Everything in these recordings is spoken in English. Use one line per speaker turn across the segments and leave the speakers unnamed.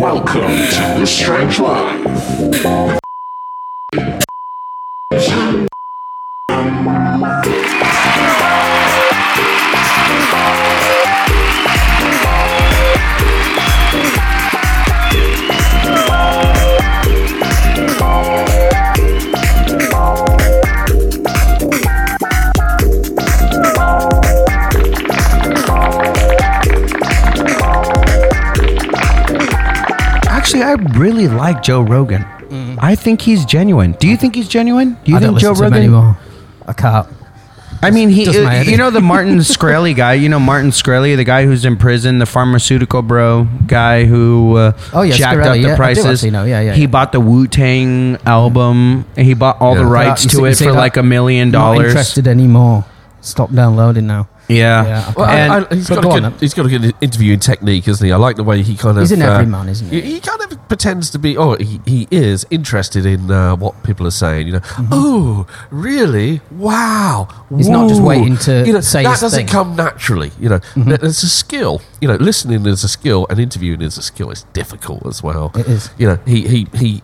Welcome to the Strange Life.
Like Joe Rogan. I think he's genuine. Do you think he's genuine? Do you
I don't
think Joe
listen to him
Rogan?
anymore. I can't.
I mean, he. Uh, you know the Martin Shkreli guy. You know Martin Shkreli, the guy who's in prison, the pharmaceutical bro guy who uh,
Oh, yeah,
jacked
Shkreli,
up
yeah, I
the
do
prices.
actually know, yeah, yeah,
He
yeah.
bought the Wu Tang album. and He bought all the rights
You
to
see-
it for like a million dollars.
Not
dollars.
interested anymore. Stop downloading now.
Yeah.
Yeah.
Well,
And-
I, he's, got
go
good, he's got a good interviewing technique, isn't he? I like the way he kind of.
He's an
uh,
everyman, isn't he?
He, kind of pretends to be. Oh, he, he is interested in uh, what people are saying. You know. Oh, really? Wow.
Mm-hmm. He's not just waiting to
You know
say
that doesn't
thing.
come naturally. You know, There- there's a skill. You know, listening is a skill, and interviewing is a skill. It's difficult as well.
It is.
You know, he he he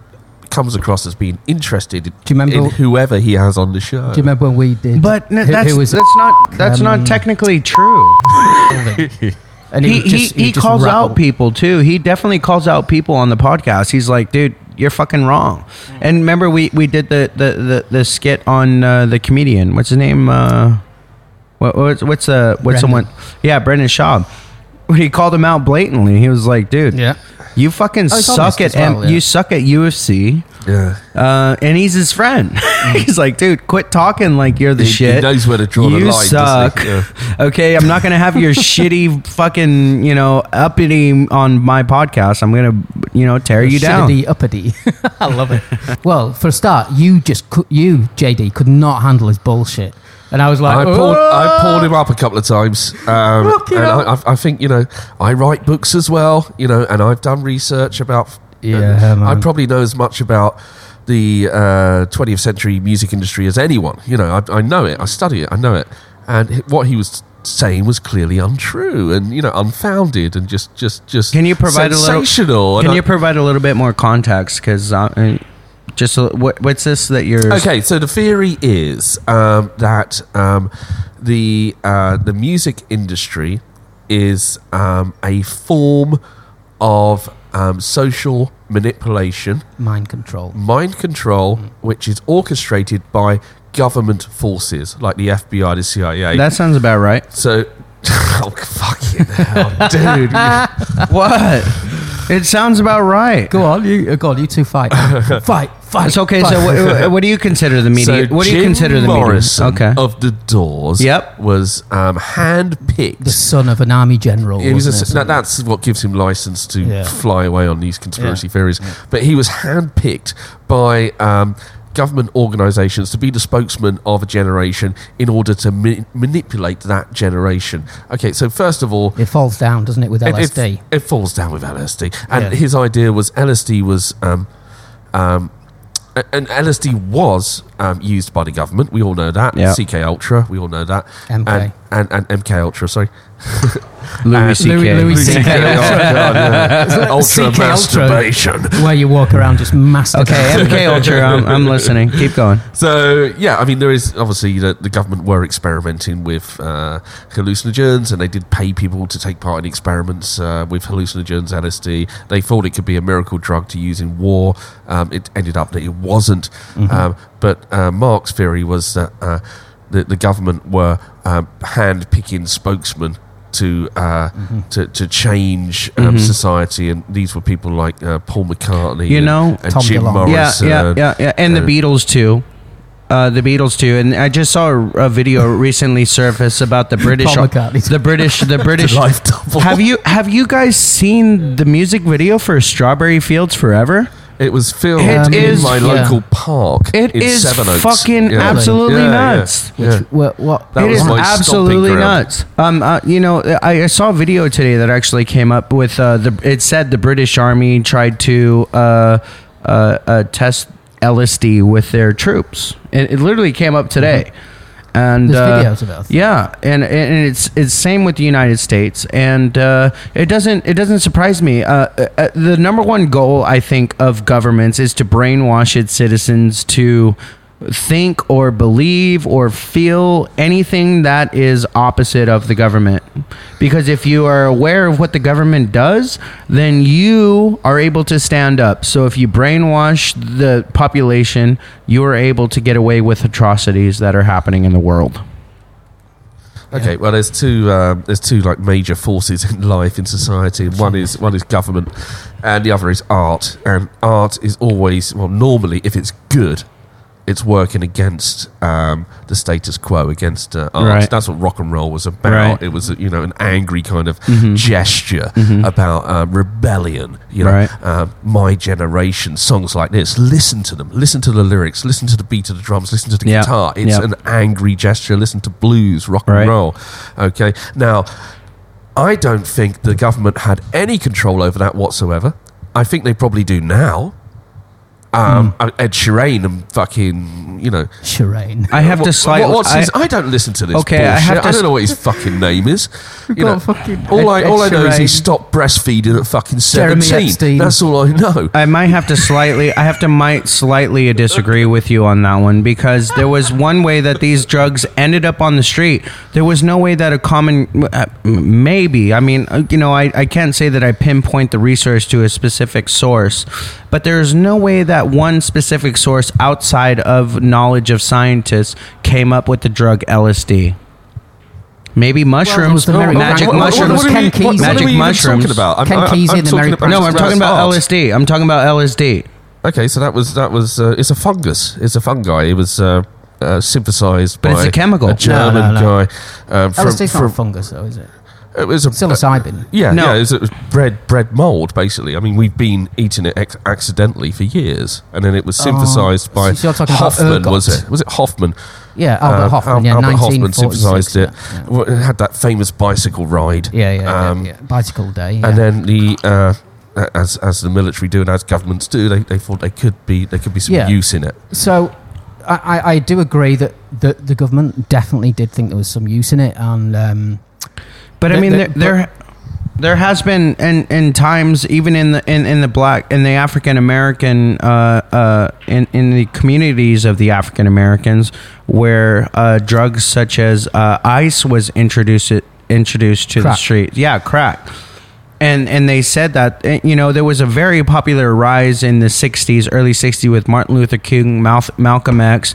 comes across as being interested
Do you remember-
in whoever he has on the show.
Do you remember when we did?
But n-
who-
that's
who was
that's not that's
Um,
not technically true.
And
He
would
he,
just-
he
would just
calls
rattle.
out people too. He definitely calls out people on the podcast. He's like, dude, you're fucking wrong. And remember, we we did the the the, the skit on uh, the comedian. What's his name? Uh, what, what's what's uh what's
Brendan.
someone? Yeah, Brendan Schaub. When he called him out blatantly. He was like, dude,
Yeah.
You fucking
Oh, he's
suck
honest
at
as well,
M-
yeah.
you suck at UFC.
Yeah.
Uh, and he's his friend. he's like, dude, quit talking like you're the
He- he
shit.
knows where to draw the
you
line, doesn't
suck.
he? Yeah.
Okay, I'm not gonna have your shitty fucking you know uppity on my podcast. I'm gonna you know tear you down.
Shittity uppity. I love it. well, for a start, you just cou- you JD could not handle his bullshit, and I was like,
I pulled! I pulled him up a couple of times, um, and. I, I, I think you know I write books as well, you know, and I've done research about.
Yeah,
I probably know as much about the uh, 20th century music industry as anyone. You know, I, I know it, I study it, I know it, and what he was saying was clearly untrue and you know unfounded and just just just
Can you provide a little? Can
And
you
I-
provide a little bit more context? Because uh, just a, what, what's this that you're?
Okay, so the theory is um, that um, the uh, the music industry is um, a form of um, social manipulation,
mind control.
mind control, which is orchestrated by government forces like the FBI, the CIA.
That sounds about right.
so, oh fucking hell, dude!
What? It sounds about right.
Go on, you uh, go on, you two fight, fight, fight.
It's okay.
fight.
So, what, what do you consider the media?
So
what do you
Jim
consider the
Morrison
media? Okay.
of the Doors?
Yep.
was um, handpicked
the son of an army general.
He was a,
it?
that, that's what gives him license to
Yeah.
fly away on these conspiracy
Yeah.
theories. But he was handpicked by um, government organisations to be the spokesman of a generation in order to ma- manipulate that generation. Okay, so first of all,
It falls down, doesn't it, with LSD?
it, it falls down with LSD, and
Yeah.
his idea was LSD was. Um, um, and LSD was um, used by the government. We all know that.
Yeah.
CK Ultra. We all know that.
MK.
And, and, and MK Ultra. Sorry.
Louis
And-
C.K.
Louis- Louis
CK
CK
Ultra. Ultra
CK Ultra.
masturbation.
Where you walk around just masturbating.
Okay, MK Ultra. I'm, I'm listening. Keep going.
So yeah, I mean, there is obviously the, the government were experimenting with uh, hallucinogens, and they did pay people to take part in experiments uh, with hallucinogens, LSD. They thought it could be a miracle drug to use in war. Um, it ended up that it wasn't. Um, but uh, Mark's theory was that uh, the, the government were um, hand picking spokesmen. To, uh, to to change um, society, and these were people like uh, Paul McCartney,
You
and,
know-
and
Tom
Jim
DeLonge.
Yeah,
Morrison,
yeah, yeah, yeah. And the
uh,
Beatles too. Uh, the Beatles too, and I just saw a, a video recently surface about the British,
Paul McCartney.
the British, the British.
life
have you have you guys seen the music video for Strawberry Fields Forever?
It was filmed
It
in
is-
my
yeah.
local park.
It
in
is
Sevenoaks.
fucking
Yeah.
absolutely
Yeah, yeah,
nuts.
Yeah,
What? what
That
It
was
is
my
absolutely
stomping ground.
nuts. Um, uh, you know, I, I saw a video today that actually came up with uh, the. It said the British Army tried to uh, uh, uh, test LSD with their troops. It, it literally came up today. And uh,
videos of
Yeah, and and it's it's same with the United States, and uh, it doesn't it doesn't surprise me. Uh, uh, the number one goal I think of governments is to brainwash its citizens to think or believe or feel anything that is opposite of the government because if you are aware of what the government does then you are able to stand up so if you brainwash the population you are able to get away with atrocities that are happening in the world
Okay, well, there's two um, there's two like major forces in life in society. One is one is government, and the other is art. And art is always well, normally if it's good, it's working against um, the status quo, against uh, art.
Right.
That's what rock and roll was about.
Right.
It was you know an angry kind of gesture about um, rebellion. You know,
Right.
um, my generation songs like this. Listen to them. Listen to the lyrics. Listen to the beat of the drums. Listen to the
Yeah.
guitar. It's
Yeah.
an angry gesture. Listen to blues, rock and roll. Okay. Now, I don't think the government had any control over that whatsoever. I think they probably do now. Um,
Hmm.
Ed Sheeran and fucking, you know.
Shireen.
I have
What-
to slightly.
what- what's his,
I-
I, don't listen to this.
Okay,
bullshit.
I
I,
have to
don't
s-
know what his fucking name is. You
got
know,
fucking
all I all
Ed
I know is he stopped breastfeeding at fucking
Jeremy
seventeen. That's all I know.
I might have to slightly, I have to might slightly disagree with you on that one because there was one way that these drugs ended up on the street. There was no way that a common, uh, maybe, I mean, uh, you know, I, I can't say that I pinpoint the research to a specific source, but there's no way that one specific source outside of knowledge of scientists came up with the drug LSD. Maybe mushrooms,
the American-
magic
what- what-
mushrooms,
what- what- Ken Kesey.
what are
magic
we even
mushrooms.
talking about? I'm,
Ken
I'm-
Kesey
I'm
and the
talking about
No, I'm talking about
art.
LSD. I'm talking about LSD.
Okay, so that was that was uh, it's a fungus. It's a fungi. It was uh, uh, synthesized
But
by
it's a chemical.
a German
no, no.
guy. Um, from,
LSD's not
from-
a fungus, though, is it?
It was a
Psilocybin.
yeah,
No.
yeah, it was, it was bread bread mold basically. I mean, we've been eating it ex- accidentally for years, and then it was synthesized by
Oh, so you're talking about
Hofmann. Was it? Was it Hofmann?
Yeah, Albert
Uh,
Hofmann.
Al-
yeah,
Albert
Hofmann
synthesized it.
Yeah, yeah.
Well, It had that famous bicycle ride.
yeah, yeah, yeah,
Um,
yeah. Bicycle Day. Yeah.
And then the uh, as as the military do and as governments do, they, they thought they could be there could be some
Yeah.
use in it.
So I, I, I do agree that the, the government definitely did think there was some use in it, and um,
But I mean,
the-
there, there there has been in, in times even in the in, in the black in the African American uh, uh, in in the communities of the African Americans where uh, drugs such as uh, ice was introduced introduced to the street. Yeah, crack. And and they said that eh, you know there was a very popular rise in the '60s, early '60s with Martin Luther King, Mal- Malcolm X,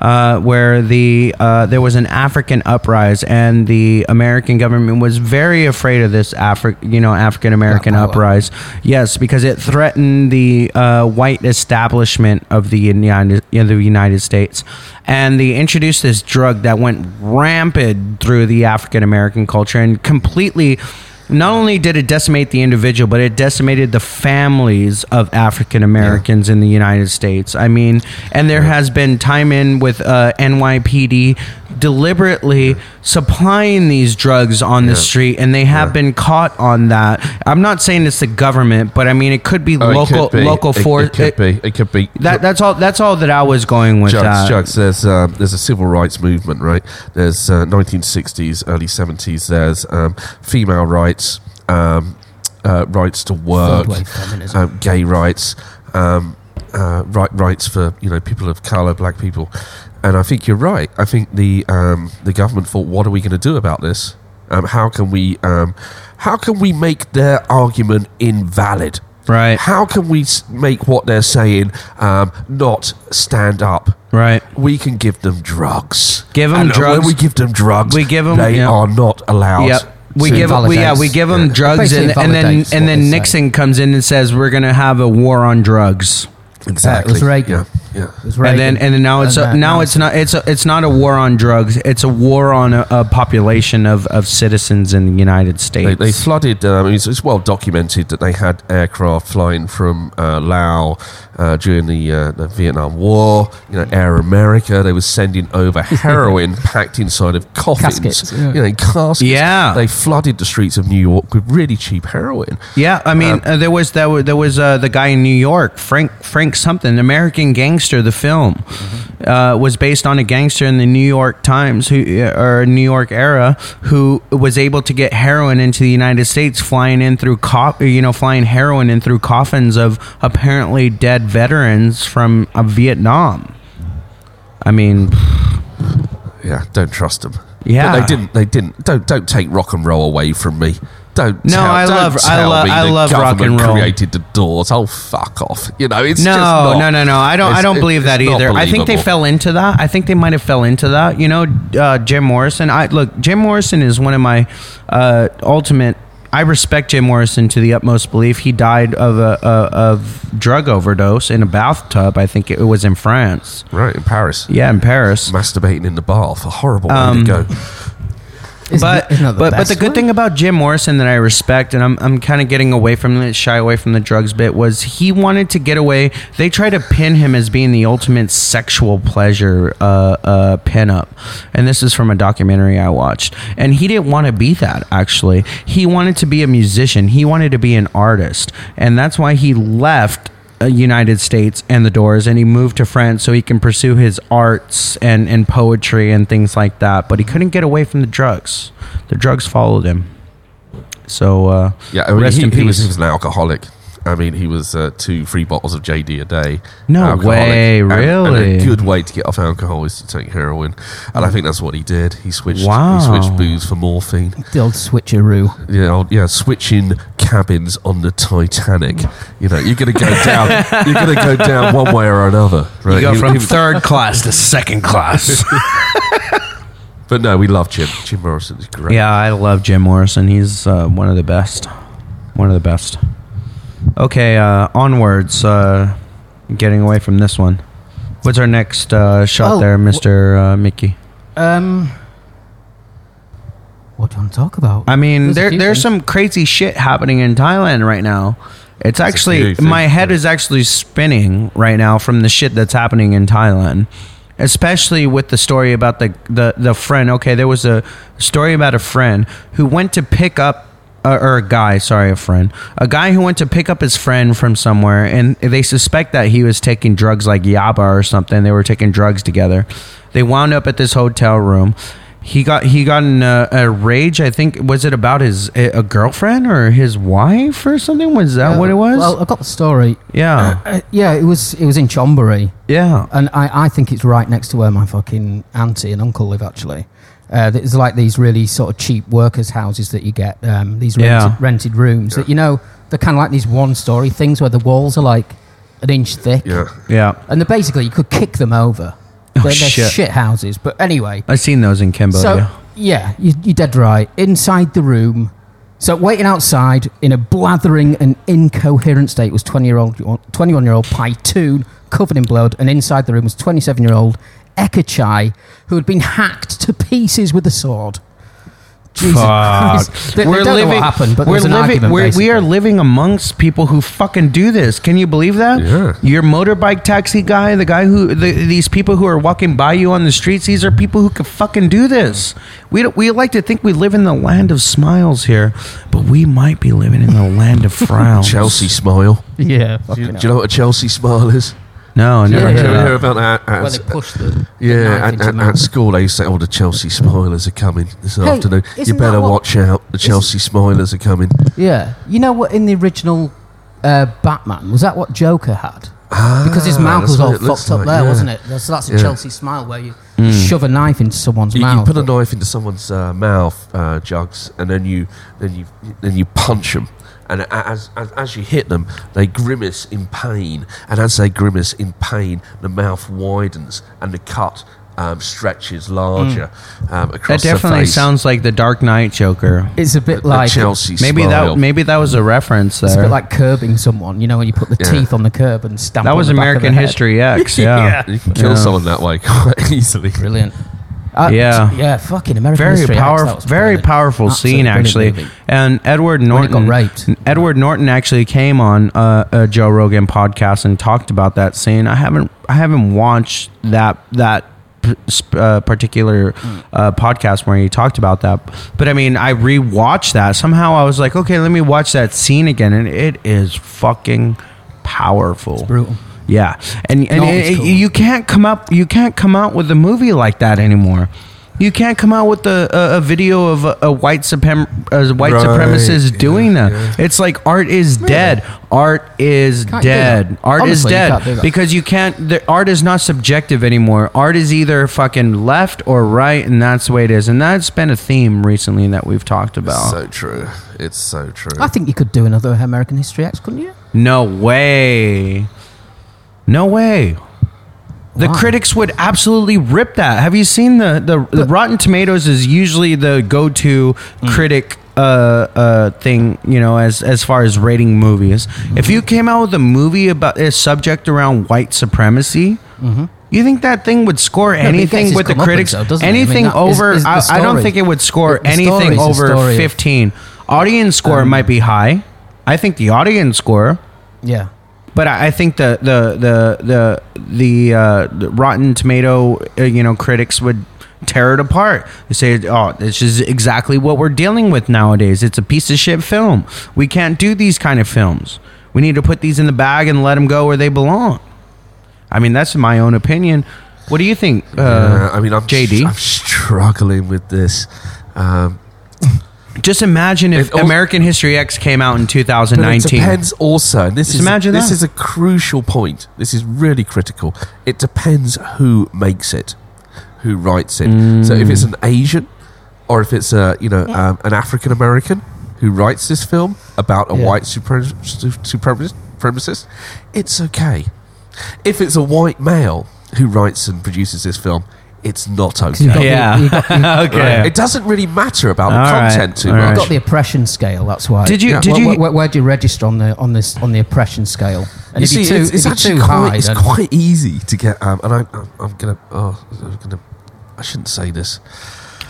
uh, where the uh, there was an African uprise, and the American government was very afraid of this Afri- you know African American
power.
uprise. Yes, because it threatened the uh, white establishment of the United the United States, and they introduced this drug that went rampant through the African American culture and completely. Not only did it decimate the individual, but it decimated the families of African Americans in the United States. I mean, and there has been time in with uh, NYPD deliberately supplying these drugs on the
Yeah.
street, and they have
Yeah.
been caught on that. I'm not saying it's the government, but I mean it could be
Oh, it
local
could be.
local
It-
force.
It, could be. It could be.
That that's all. That's all that I was going with.
Jugs,
that.
Jugs, there's um, there's a civil rights movement, right? There's uh, 1960s, early 70s. There's um, female rights, um, uh, rights to work,
Third wave feminism.
um, gay rights, um, uh, right rights for you know people of color, black people. And I think you're right. I think the um, the government thought, what are we going to do about this? Um, how can we um, how can we make their argument invalid?
Right.
How can we make what they're saying um, not stand up?
Right.
We can give them drugs.
Give 'em
And
drugs.
When we give them drugs,
We give 'em-
They
yeah.
are not allowed.
Yep. We
So
give
it
we, yeah we give them
yeah.
drugs and, and then and then
they say.
Nixon comes in and says we're gonna have a war on drugs.
exactly.
Yeah, it was Reagan.
Yeah, yeah.
And then and then now it's a, now it's not it's a, it's not a war on drugs. It's a war on a, a population of, of citizens in the United States.
They, they flooded. Um, it's, it's well documented that they had aircraft flying from uh, Laos uh, during the, uh, the Vietnam War. You know, Air America. They were sending over heroin packed inside of coffins.
Caskets, yeah.
You know, in caskets.
Yeah.
They flooded the streets of New York with really cheap heroin.
Yeah, I mean, uh, there was there was, there was uh, the guy in New York, Frank Frank something, American gangster Gangster, the film, uh, was based on a gangster in the New York Times who or New York era who was able to get heroin into the United States, flying in through you know flying heroin in through coffins of apparently dead veterans from uh, Vietnam. I mean,
Yeah, don't trust them.
Yeah.
but they didn't. They didn't. Don't don't take rock and roll away from me. Don't.
No,
tell,
I
don't
love- I
tell
lo-
me
I love rock and roll.
Created the Doors. Oh fuck off. You know, it's
no,
just not,
no, no, no. I don't. I don't
it-
believe that either. I think they fell into that. I think they might have fell into that. You know, uh, Jim Morrison. I look. Jim Morrison is one of my uh, ultimate. I respect Jim Morrison to the utmost belief. He died of a, a of drug overdose in a bathtub. I think it was in France.
Right in Paris,
Yeah, in Paris.
masturbating in the bath. A horrible way
Um,
to go.
Isn't
but
the
but, but the good
way?
thing about Jim Morrison that I respect, and I'm I'm kind of getting away from the shy away from the drugs bit, was he wanted to get away. They try to pin him as being the ultimate sexual pleasure uh, uh, pinup, and this is from a documentary I watched. And he didn't want to be that. Actually, he wanted to be a musician. He wanted to be an artist, and that's why he left United States and the Doors, and he moved to France so he can pursue his arts and, and poetry and things like that. But he couldn't get away from the drugs. The drugs followed him. So uh,
Yeah, I mean,
rest
he,
in
he was,
peace.
he was an alcoholic. I mean, he was uh, two, three bottles of JD a day.
No
Alcoholic.
way,
And- and
really?
a good way to get off alcohol is to take heroin, and I think that's what he did. He switched.
Wow.
He switched booze for morphine.
the old switcheroo.
Yeah, old- yeah, switching cabins on the Titanic. You know, you're gonna go down. you're gonna go down one way or another. Right?
you go
He-
from
he-
third class to second class.
but no, we love Jim. Jim Morrison is great.
yeah, I love Jim Morrison. He's uh, one of the best. One of the best. Okay, uh, onwards. Uh, getting away from this one. What's our next uh, shot
Oh,
there,
wh-
Mister uh, Mickey?
Um, what do you want to talk about?
I mean,
There's a
there
few
there's
things.
some crazy shit happening in Thailand right now. It's actually
few
my
things,
head
yeah.
is actually spinning right now from the shit that's happening in Thailand. Especially with the story about the, the, the friend. Okay, there was a story about a friend who went to pick up uh, or a guy, sorry, a friend, a guy who went to pick up his friend from somewhere, and they suspect that he was taking drugs like yaba or something. They were taking drugs together. They wound up at this hotel room. He got he got in a, a rage. I think was it about his a, a girlfriend or his wife or something? Was that what it was?
Well, I got the story.
yeah,
Uh, yeah, it was. It was in Chonburi,
yeah.
and I, I think it's right next to where my fucking auntie and uncle live. Actually, uh, there's like these really sort of cheap workers' houses that you get. Um, these rented,
Yeah.
rented rooms that you know they're kind of like these one-story things where the walls are like an inch thick,
yeah.
Yeah,
and they're basically you could kick them over.
Oh,
they're, they're
shit.
shit houses, but anyway.
I've seen those in Cambodia.
So yeah, you, you're dead right. Inside the room, so waiting outside in a blathering and incoherent state was 20 year old, 21 year old Paitoon covered in blood, and inside the room was 27 year old Eka Chai who had been hacked to pieces with a sword. Jesus
Fuck.
Christ. They, they don't know what happened, but
we're
an
living.
argument.
We're, we are living amongst people who fucking do this. Can you believe that?
Yeah.
Your motorbike taxi guy, the guy who, the, these people who are walking by you on the streets, these are people who could fucking do this. We don't, we like to think we live in the land of smiles here, but we might be living in the land of frowns.
Chelsea smile.
Yeah,
Do you, do you know what a Chelsea smile is?
No, I never
Yeah,
Did you
heard
ever hear
that.
about that? At-
where they push the, the
Yeah, at,
into your
at,
mouth.
at school they used to say, "Oh, the Chelsea Smilers are coming this
Hey,
afternoon. You
isn't
better
what-
watch out. The Chelsea Smilers are coming."
Yeah, you know what? In the original uh, Batman, was that what Joker had? because his
Ah,
mouth
that's
was
what
all
it looks
fucked up
like,
there,
yeah.
wasn't it? That's, that's a
Yeah.
Chelsea smile where you shove a knife into someone's
You, you
mouth.
put a knife into someone's uh, mouth, uh, jugs, and then you then you then you punch them. And as, as as you hit them, they grimace in pain. And as they grimace in pain, the mouth widens and the cut um, stretches larger um,
That
across the
definitely sounds like the Dark Knight Joker.
it's a bit
The
like
Chelsea
Maybe
smile.
that maybe that was a reference
it's a bit like curbing someone. You know when you put the
Yeah.
teeth on the curb and stamp.
that
on
was
the back of
American
the head.
History X. Yeah,
You can kill
Yeah.
someone that way quite easily.
Brilliant. Uh,
Yeah.
yeah, fucking American
very
History X,
powerful,
was
very
brilliant.
powerful
Absolutely
scene actually.
movie.
And Edward Norton
raped.
Edward Norton actually came on uh, a Joe Rogan podcast and talked about that scene. I haven't I haven't watched that that uh, particular uh, podcast where he talked about that. But I mean, I rewatched that. Somehow I was like, okay, let me watch that scene again, and it is fucking powerful.
Brutal.
Yeah, and and
No,
it-
it's cool.
you can't come up you can't come out with a movie like that anymore. You can't come out with a, a, a video of a, a white suprem- a white
Right,
supremacist
yeah,
doing that.
yeah.
It's like art is dead. Art is
Can't
dead. Art
Honestly,
is dead
that.
because you can't. The, art is not subjective anymore. Art is either fucking left or right, and that's the way it is. And that's been a theme recently that we've talked about.
So true. It's so true.
I think you could do another American History X, couldn't you?
No way. No way. The
Why?
critics would absolutely rip that. Have you seen the the, the Rotten Tomatoes is usually the go to
Mm.
critic uh, uh, thing, you know, as as far as rating movies. If you came out with a movie about a subject around white supremacy, you think that thing would score
Mm-hmm. it
anything with the critics?
doesn't? I mean,
anything over, I, I don't think it would score
The- the
anything
the
over fifteen. Audience score
Um,
might be high. I think the audience score.
Yeah.
But I think the the the the the, uh, the Rotten Tomato uh, you know critics would tear it apart. They say, "Oh, this is exactly what we're dealing with nowadays. It's a piece of shit film. We can't do these kind of films. We need to put these in the bag and let them go where they belong." I mean, that's my own opinion. What do you think, uh,
Yeah, I mean, I'm
JD?
I'm struggling with this. Um,
Just imagine if
also-
American History X came out in
but it
2019.
depends also. This
Just
is
imagine
this
that.
is a crucial point. This is really critical. It depends who makes it, who writes it. So if it's an Asian, or if it's a you know um, an African American who writes this film about a
Yeah.
white supre- supremacist, supremacist, it's okay. If it's a white male who writes and produces this film, it's not okay.
You've got the-
Yeah.
you've got- you've
okay.
It doesn't really matter about the
All right,
content too
all
much.
right.
got the oppression scale. That's why.
Did you-
Yeah.
did
where,
you-
Where, where do you register on the on this on the oppression scale? And
you see,
too,
it's, it's actually
too
quite,
high,
it's quite easy to get. Um, and I, I'm, I'm gonna, oh, I'm gonna, I shouldn't say this,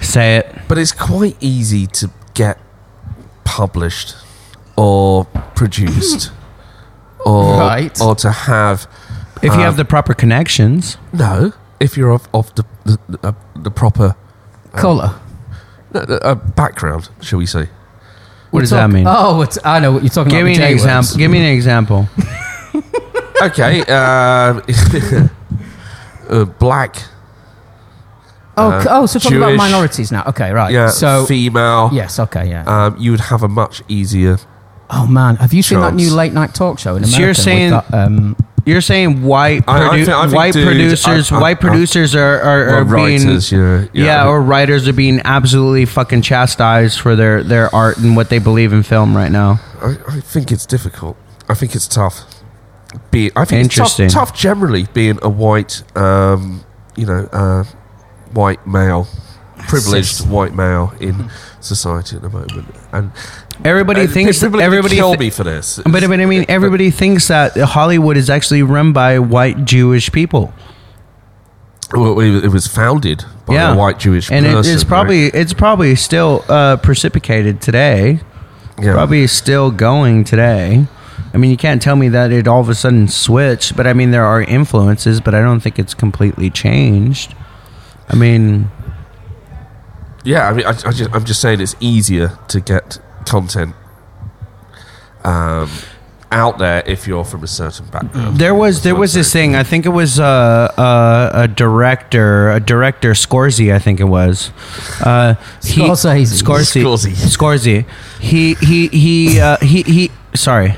Say it.
but it's quite easy to get published or produced, or
Right.
or to have.
If you
um,
have the proper connections.
no, if you're of, of the the, uh, the proper
color.
uh, uh, background, shall we say?
What does that mean?
Oh, it's, I know what you're talking
Give me an
the
example. Give me an example.
Okay, um, uh, black,
Oh,
uh,
oh, so talking about minorities now. Okay, right.
yeah,
So
female.
yes, okay, yeah.
Um, you would have a much easier
oh man, have you seen that new late night talk show in
So
America?
you're
with
saying-
that, um,
You're saying white
I- I think- I think,
white
dude,
producers white producers are are, are being
writers, yeah,
yeah, or writers are being absolutely fucking chastised for their their art and what they believe in film right now.
I, I think it's difficult. I think it's tough. Be I think
Interesting.
it's tough, tough generally being a white, um, you know, uh, white male, privileged white male in society at the moment, and
Everybody thinks
people
everybody
kill
thi-
me for this.
but, but I mean everybody thinks that Hollywood is actually run by white Jewish people.
Well, it was founded by
yeah,
a white Jewish people.
and it,
person,
it's
right?
probably it's probably still uh, precipitated today.
Yeah.
probably still going today. I mean, you can't tell me that it all of a sudden switched, but I mean, there are influences, but I don't think it's completely changed. I mean,
Yeah, I mean, I, I just, I'm just saying it's easier to get content um, out there if you're from a certain background.
there was
That's
there was this
saying.
thing. I think it was uh, uh, a director, a director Scorsese. I think it was. Uh, he-
Scorsese.
Scorsese.
Scorsese.
Scorsese. He he he uh, he he. Sorry,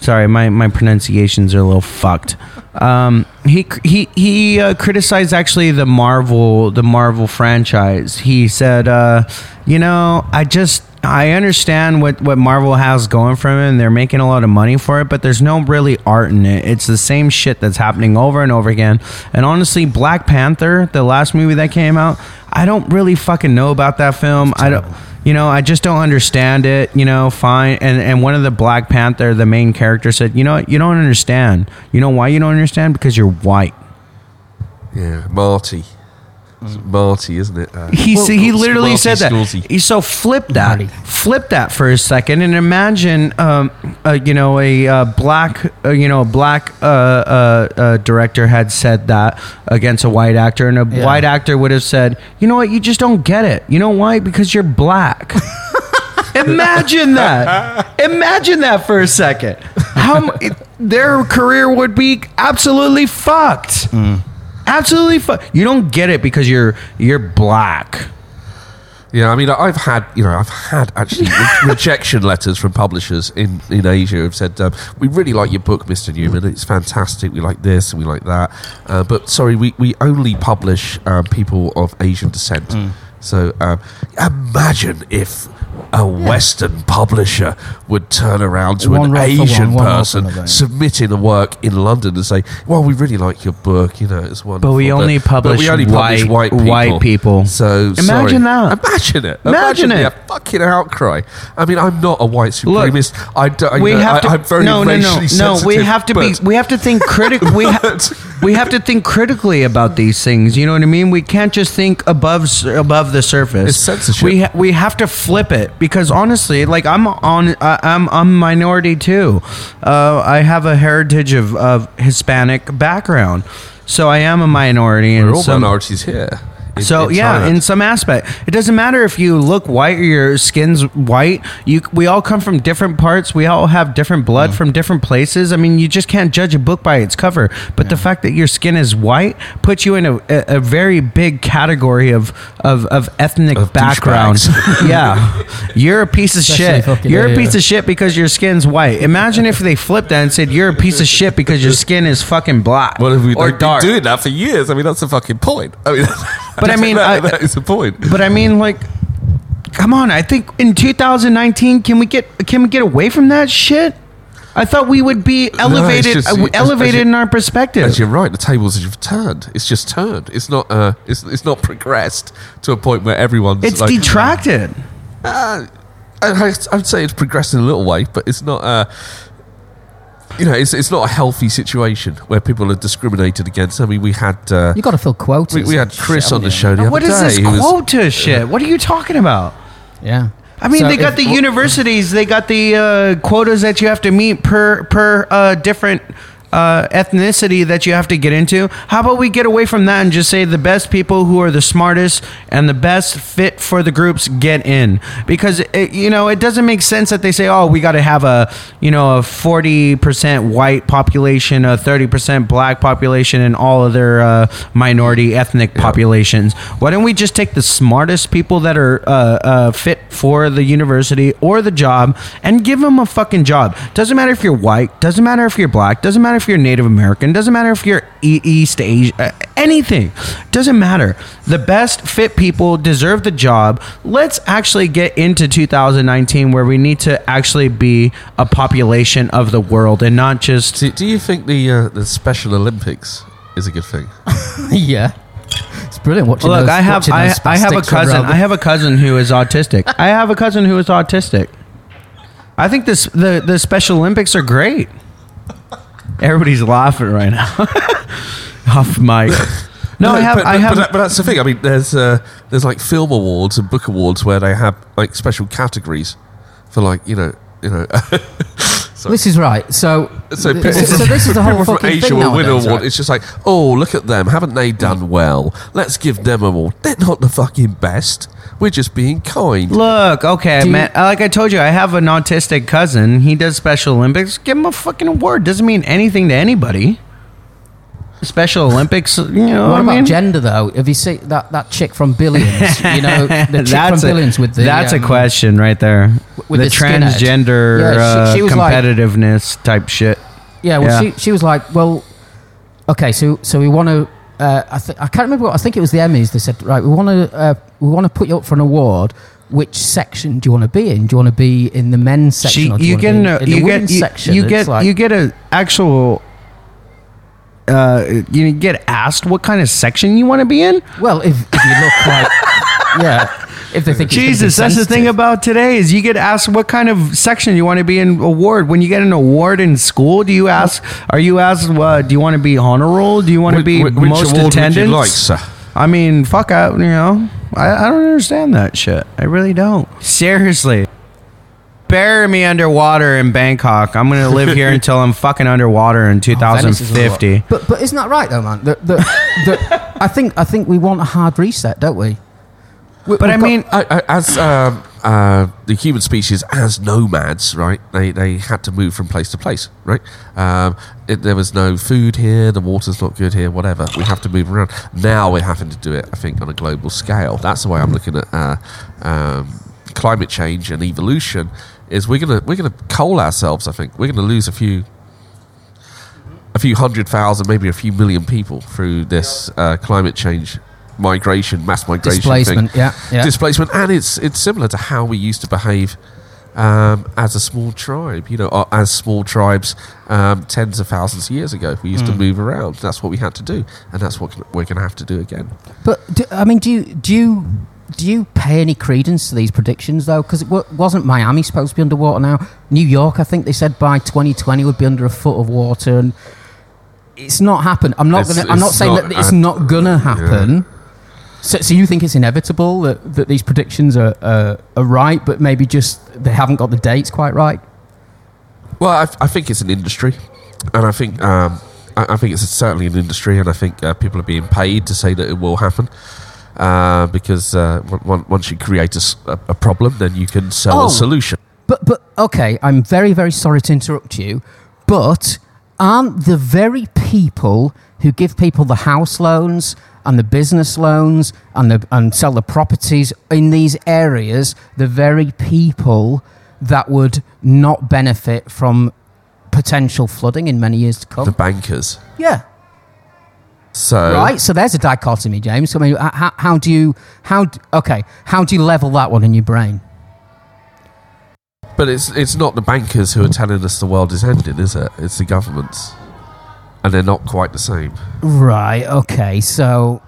sorry. My my pronunciations are a little fucked. Um, he he he uh, criticized actually the Marvel the Marvel franchise. He said, uh, you know, I just I understand what what Marvel has going for it, and they're making a lot of money for it, but there's no really art in it. It's the same shit that's happening over and over again. And honestly, Black Panther, the last movie that came out, I don't really fucking know about that film. I don't. You know, I just don't understand it. You know, fine. And and one of the Black Panther, the main character, said, "You know, you don't understand. You know why you don't understand? Because you're white."
Yeah, Marty. It's Marty, isn't it? Uh,
He s- he literally
Marty
said that.
Scorsese.
He so flip that,
Marty.
flip that for a second, and imagine, um, uh, you know, a uh, black, uh, you know, a black uh, uh, uh, director had said that against a white actor, and a
Yeah.
white actor would have said, "You know what? You just don't get it. You know why? Because you're black." Imagine that. Imagine that for a second. How? mu- it- their career would be absolutely fucked. Absolutely fucked. You don't get it because you're you're black.
Yeah, I mean, I've had, you know, I've had actually re- rejection letters from publishers in, in Asia who've said, um, "We really like your book, Mr. Newman. It's fantastic. We like this and we like that, uh, but sorry, we, we only publish um, people of Asian descent." So um, imagine if a Western publisher would turn around to
One
an
for
Asian
one, for
person
another.
submitting a work in London and say, "Well, we really like your book. You know, it's wonderful."
But we only publish white-
white
people.
So
Imagine
sorry.
that.
Imagine it.
Imagine
the
it.
fucking outcry. I mean, I'm not a white supremacist. I don't.
we
I,
have to
I, am very
no no no
racially
no we
sensitive,
have to be
but-
we have to think critic we ha- we have to think critically about these things you know what i mean we can't just think above s- above the surface
It's censorship.
we ha- we have to flip it because honestly like i'm on I i'm i'm minority too uh, i have a heritage of, of hispanic background so i am a minority
We're
and
all
some
minorities here.
So
in
yeah,
Thailand.
in some aspect, it doesn't matter if you look white or your skin's white. You we all come from different parts. We all have different blood
Mm.
from different places. I mean, you just can't judge a book by its cover. But the fact that your skin is white puts you in a, a, a very big category of of, of ethnic
Of
background. yeah, you're a piece of
Especially
shit. You're a piece
yeah.
of shit because your skin's white. Imagine if they flipped that and said you're a piece of shit because your skin is fucking black
Well, if we,
or dark.
doing that for years. I mean, that's the fucking point. I mean,
But I mean,
that,
I-
that is the point.
But I mean, like, come on! I think in 2019, can we get can we get away from that shit? I thought we would be elevated,
just-
uh, elevated
as you-
in our perspective.
As you're right, the tables have turned. It's just turned. It's not. Uh, it's it's not progressed to a point where everyone's.
it's
like,
detracted.
Uh, I, I would say it's progressed in a little way, but it's not. Uh, you know, it's it's not a healthy situation where people are discriminated against. I mean, we had uh,
You got to fill quotas.
we, we had
and shit,
Chris on the show the other
What
day.
is this
who was-
quota shit? What are you talking about?
Yeah.
I mean,
So
they got
if-
the universities. They got the uh, quotas that you have to meet per per uh, different uh, ethnicity that you have to get into. How about we get away from that and just say the best people who are the smartest and the best fit for the groups get in? Because it, you know it doesn't make sense that they say, oh, we got to have a you know a forty percent white population, a thirty percent black population, and all other uh, minority ethnic populations. Why don't we just take the smartest people that are uh, uh, fit for the university or the job and give them a fucking job? Doesn't matter if you're white. Doesn't matter if you're black. Doesn't matter if you're Native American. Doesn't matter if you're e- East Asia. Uh, anything. Doesn't matter. The best fit people deserve the job. Let's actually get into 2019 where we need to actually be a population of the world and not just
Do, do you think the uh, the Special Olympics is a good thing?
yeah. It's brilliant watching
Look,
those,
I have I, I have a cousin. I have a cousin who is autistic. I have a cousin who is autistic. I think this the the Special Olympics are great. Everybody's laughing right now. Off mic. No, I have
but,
I
but-
have
but, but that's the thing. I mean, there's uh, there's like film awards and book awards where they have like special categories for like you know you know.
This is right. So,
So,
th-
people,
so this is the whole
people from
fucking
Asia
thing
will win an
nowadays,
award.
right?
It's just like, oh, look at them. Haven't they done well? Let's give them an award. They're not the fucking best. We're just being kind.
Look, okay,
Do you-
man. Like I told you, I have an autistic cousin. He does Special Olympics. Give him a fucking award. Doesn't mean anything to anybody. Special Olympics, you know.
What
I
about
mean?
gender though? Have you seen that, that chick from Billions? You know, the chick
that's
from
a,
Billions with the
that's
um,
a question right there.
with
the,
the
transgender
Yeah, she-
uh,
she like-
competitiveness type shit.
Yeah, well,
Yeah.
she she was like, well, okay, so so we want to. Uh, I think I can't remember. What, I think it was the Emmys. They said, right, we want to uh, we want to put you up for an award. Which section do you want to be in? Do you want to be in the men's section
She,
you,
you get
be
an,
in, in
you
the
get
women's
you,
section?
you get
like-
you get a actual. Uh, you get asked what kind of section you want to be in.
well, if, if you look like, yeah, if they think it's gonna be
Jesus, that's the thing about today is you get asked what kind of section you want to be in award. When you get an award in school, do you ask? Are you asked? Uh, do you want to be honor roll? Do you want to be
Wh- which
most
award
attendance?
would you like, sir?
I mean, fuck out. You know, I, I don't understand that shit. I really don't. Seriously. Bury me underwater in Bangkok. I'm gonna live here until I'm fucking underwater in
Oh, Venice is a lot.
2050.
But but isn't that right though, man? The, the, the, I think I think we want a hard reset, don't we? We-
But I
got-
mean,
I, I, as um, uh, the human species as nomads, right? They they had to move from place to place, right? Um, it, there was no food here, the water's not good here, whatever. We have to move around. Now we're having to do it, I think, on a global scale. That's the way I'm looking at uh, um, climate change and evolution. Is we're gonna we're gonna coal ourselves. I think we're gonna lose a few a few hundred thousand, maybe a few million people through this uh, climate change migration, mass migration
Displacement, yeah, yeah.
displacement, and it's it's similar to how we used to behave um, as a small tribe. You know, as small tribes um, tens of thousands of years ago, we used to
Hmm.
move around. That's what we had to do, and that's what we're going to have to do again.
But do, I mean, do you do you do you pay any credence to these predictions though? Because it w- wasn't Miami supposed to be underwater now? New York, I think they said by 2020 would be under a foot of water, and it's not happened. I'm not
It's-
gonna. I'm not saying
not
that it's not gonna happen. So, so you think it's inevitable that, that these predictions are, uh, are right, but maybe just they haven't got the dates quite right?
Well, I, I think it's an industry, and I think um, I, I think it's certainly an industry, and I think uh, people are being paid to say that it will happen. Uh, because uh, on- on- once you create a problem, then you can sell
Oh.
a solution.
But but okay, I'm very very sorry to interrupt you, but aren't the very people who give people the house loans and the business loans and the and sell the properties in these areas the very people that would not benefit from potential flooding in many years to come?
The bankers.
yeah.
So
Right, so there's a dichotomy, James. I mean, how, how do you how okay? How do you level that one in your brain?
But it's it's not the bankers who are telling us the world is ending, is it? It's the governments, and they're not quite the same.
Right. Okay. So,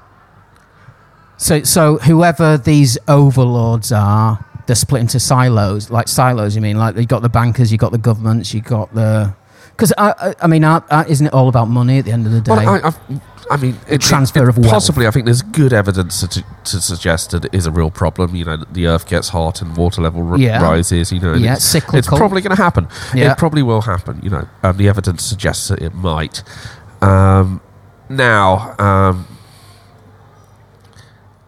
so, so whoever these overlords are, they're split into silos. Like silos, you mean? Like you've got the bankers, you've got the governments, you've got the. Because I, I, I mean, uh, uh, isn't it all about money at the end of the day?
Well, I, I, I mean, it,
transfer
it-
of wealth.
Possibly, I think there's good evidence to, to suggest that it is a real problem. You know, the Earth gets hot and water level r-
Yeah.
rises. You know,
Yeah,
it's,
cyclical.
it's probably going to happen.
Yeah.
It probably will happen. You know, um, the evidence suggests that it might. Um, now, um,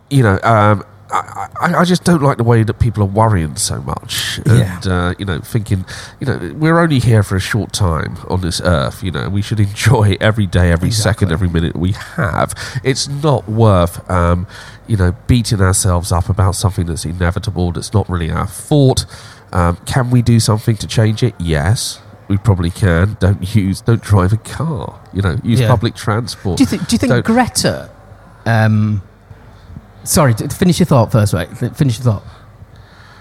you know, um, I, I, just don't like the way that people are worrying so much,
Yeah.
and uh, you know, thinking, you know, we're only here for a short time on this earth. You know, we should enjoy every day, every second, every minute we have. It's not worth, um, you know, beating ourselves up about something that's inevitable, that's not really our fault. Um, can we do something to change it? Yes. We probably can. Don't use, don't drive a car. You know, use
Yeah.
public transport.
do you think? Do you think
Don't-
Greta? Um, sorry, finish your thought first. Right, finish your thought.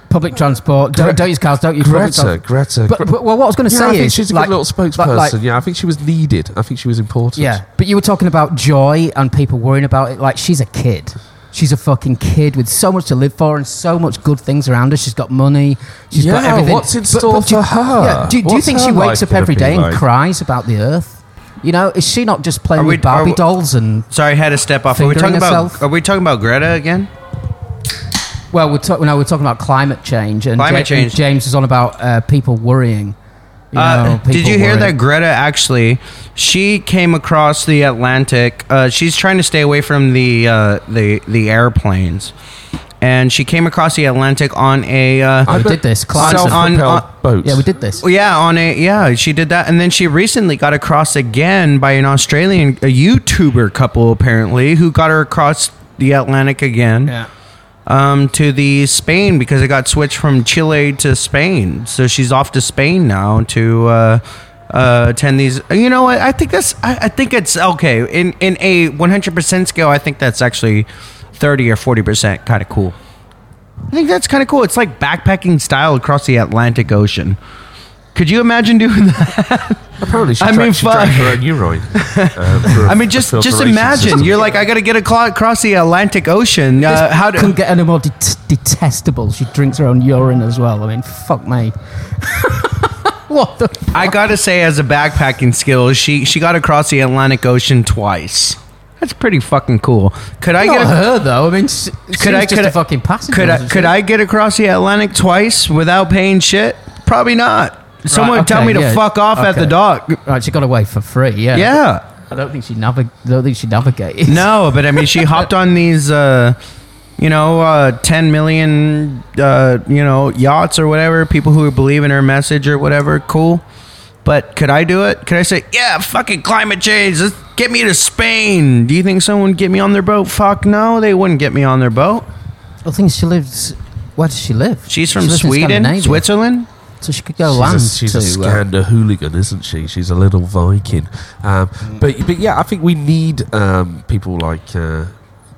Public transport. Don't, don't use cars. Don't use
Greta,
transport.
Greta.
But, but well, what I was going to
yeah,
say is
she's a
like-
good little spokesperson.
like- like-
yeah, I think she was needed. I think she was important.
Yeah, but you were talking about joy and people worrying about it. Like she's a kid. She's a fucking kid with so much to live for and so much good things around her. She's got money. She's got
Yeah,
everything.
what's in
But-
store
but do you-
for her?
Yeah, do, do you think she wakes up every day and cries about the earth? You know, is she not just playing
Are we-
with Barbie
are we-
dolls and?
Sorry, had to step off. Are we
Fingering
talking about?
herself?
Are we talking about Greta again?
Well, we're, talk, no, we're talking about climate change and
Climate
Ja- and
change.
James is on about uh, people worrying. You
Uh,
know,
did
people
you hear
worrying.
that Greta actually? She came across the Atlantic. Uh, she's trying to stay away from the uh, the the airplanes, and she came across the Atlantic on a. Uh,
Oh, we did this. Climate.
So on- on-
boats.
yeah, we did this.
Well, yeah, on a yeah, she did that, and then she recently got across again by an Australian, a YouTuber couple apparently, who got her across the Atlantic again
Yeah.
um, to the Spain because it got switched from Chile to Spain. So she's off to Spain now to uh, uh, attend these. You know, what? I think that's. I, I think it's okay in in a 100 percent scale. I think that's actually 30 or 40 percent kind of cool. I think that's kind of cool. It's like backpacking style across the Atlantic Ocean. Could you imagine doing that?
Apparently, she,
I
drank,
mean,
she
fuck.
her own urine. um, for a-
I mean, just just imagine.
system.
You're like, I got to get aclo- across the Atlantic Ocean. Uh, how do?
couldn't get any more det- detestable. She drinks her own urine as well. I mean, fuck me. what the?
I gotta say, as a backpacking skill, she she got across the Atlantic Ocean twice. That's pretty fucking cool. Could I
Not
get? A,
her though. I mean, s-
could I?
just
Could
a
I?
fucking passenger.
Could I? Could
she?
I get across the Atlantic twice without paying shit? Probably not. Someone tell
okay,
me to
yeah,
fuck off at the
okay.
dock.
Right, she got away for free. Yeah.
Yeah.
I don't think she navig- Don't think she navigated.
No, but I mean, she hopped on these uh, you know, uh, 10 million, uh, you know, yachts or whatever, people who believe in her message or whatever, cool. But could I do it? Could I say, yeah, fucking climate change, let's get me to Spain? Do you think someone would get me on their boat? Fuck no, they wouldn't get me on their boat.
I think she lives. Where does she live?
She's from
She
Sweden, Switzerland.
so she could go
She's,
land
a, she's
to.
a
uh,
hooligan, isn't she? She's a little Viking. Um, but but yeah, I think we need um, people like uh,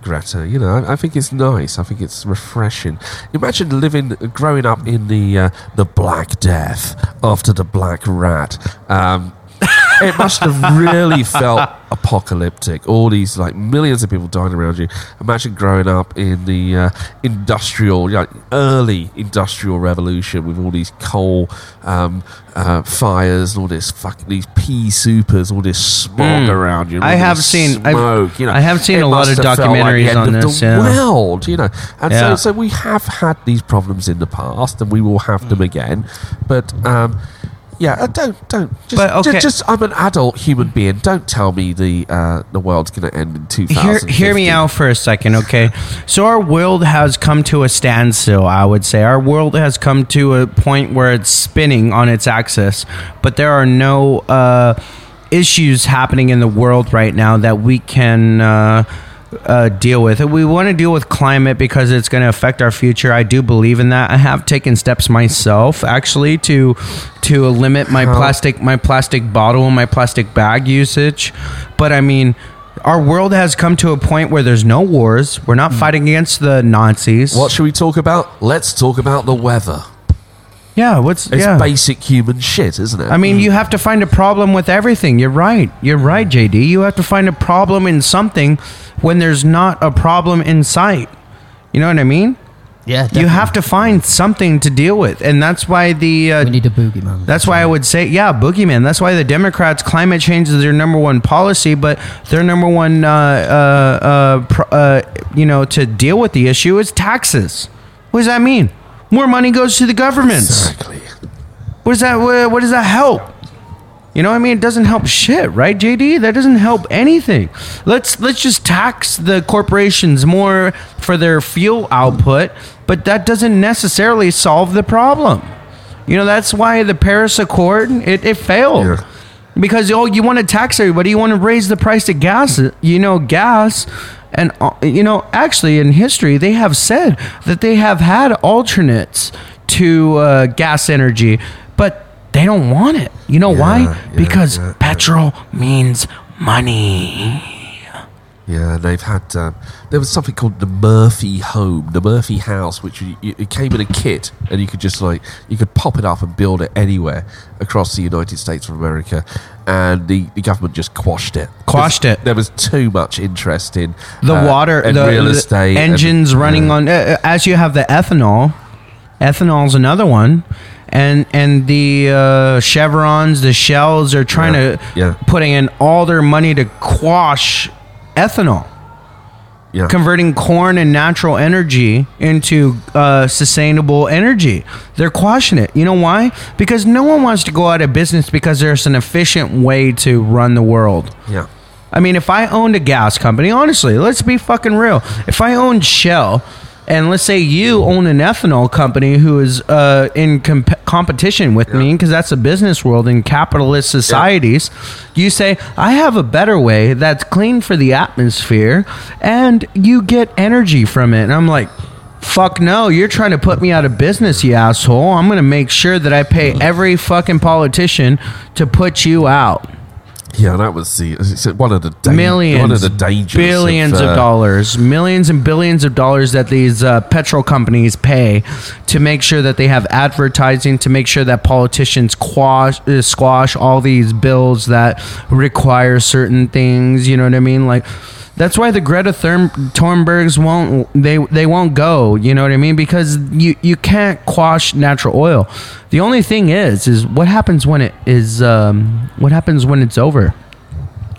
Greta. You know, I, I think it's nice. I think it's refreshing. Imagine living, growing up in the uh, the Black Death after the Black Rat. Um, it must have really felt apocalyptic. All these like millions of people dying around you. Imagine growing up in the uh, industrial, like early industrial revolution with all these coal um, uh, fires and all this fucking these pea soupers, all this smog around you.
Hmm. I have seen- I've-
smoke. you know,
I have seen a lot of
have felt like the
documentaries
end
on
of
this,
The
yeah.
world, you know, and
Yeah.
so so we have had these problems in the past, and we will have them again. But um, yeah, uh, don't don't just,
But, okay.
just, just I'm an adult human being. Don't tell me the uh, the world's going to end in
Hear,
2050.
hear me out for a second, okay? So our world has come to a standstill, I would say. Our world has come to a point where it's spinning on its axis, but there are no uh, issues happening in the world right now that we can uh, deal with. We want to deal with climate because it's going to affect our future. I do believe in that. I have taken steps myself, actually, to to limit my
How-
plastic my plastic bottle and my plastic bag usage. But I mean, our world has come to a point where there's no wars. We're not fighting against the Nazis.
What should we talk about? Let's talk about the weather.
Yeah, what's
It's
yeah.
basic human shit, isn't it?
I mean, you have to find a problem with everything. You're right. You're right, JD. You have to find a problem in something when there's not a problem in sight. You know what I mean?
yeah,
You have to find something to deal with, and that's why the uh,
We need a boogeyman.
That's why I would say, yeah, boogeyman. That's why the Democrats' climate change is their number one policy, but their number one, uh, uh, uh, pr- uh, you know, to deal with the issue is taxes. What does that mean? More money goes to the governments.
exactly.
What does that? What, does that help? You know, what I mean, it doesn't help shit, right, JD? That doesn't help anything. Let's let's just tax the corporations more for their fuel output, but that doesn't necessarily solve the problem. You know, that's why the Paris Accord it, it failed.
Yeah.
Because oh, you want to tax everybody, you want to raise the price of gas. You know, gas, and uh, you know, actually, in history, they have said that they have had alternates to uh, gas energy, but they don't want it. You know why?
yeah,
Because
yeah, yeah.
petrol means money.
Yeah, and they've had. Um, there was something called the Murphy Home, the Murphy House, which you, you, it came in a kit, and you could just like you could pop it up and build it anywhere across the United States of America, and the, the government just quashed it.
Quashed it.
There was too much interest in
the
uh,
water,
and
the,
real
the
estate, and-
engines running
yeah.
on. Uh, as you have the ethanol, ethanol's another one, and and the uh, chevrons, the shells are trying
Yeah,
to
yeah.
putting in all their money to quash ethanol,
Yeah.
converting corn and natural energy into uh, sustainable energy. They're quashing it. You know why? Because no one wants to go out of business because there's an efficient way to run the world.
yeah.
I mean, if I owned a gas company, honestly, let's be fucking real. If I owned Shell, and let's say you own an ethanol company who is uh, in comp- competition with me, because that's a business world in capitalist societies, you say, I have a better way that's clean for the atmosphere, and you get energy from it. And I'm like, Fuck no, you're trying to put me out of business, you asshole. I'm going to make sure that I pay every fucking politician to put you out
Yeah, that was the it's one of the da-
millions,
one of the dangers,
billions of,
uh,
dollars, millions and billions of dollars that these uh, petrol companies pay to make sure that they have advertising, to make sure that politicians quash, uh, squash all these bills that require certain things. You know what I mean? Like. That's why the Greta Thurm- Thunbergs won't they they won't go. You know what I mean? Because you you can't quash natural oil. The only thing is is what happens when it is um, what happens when it's over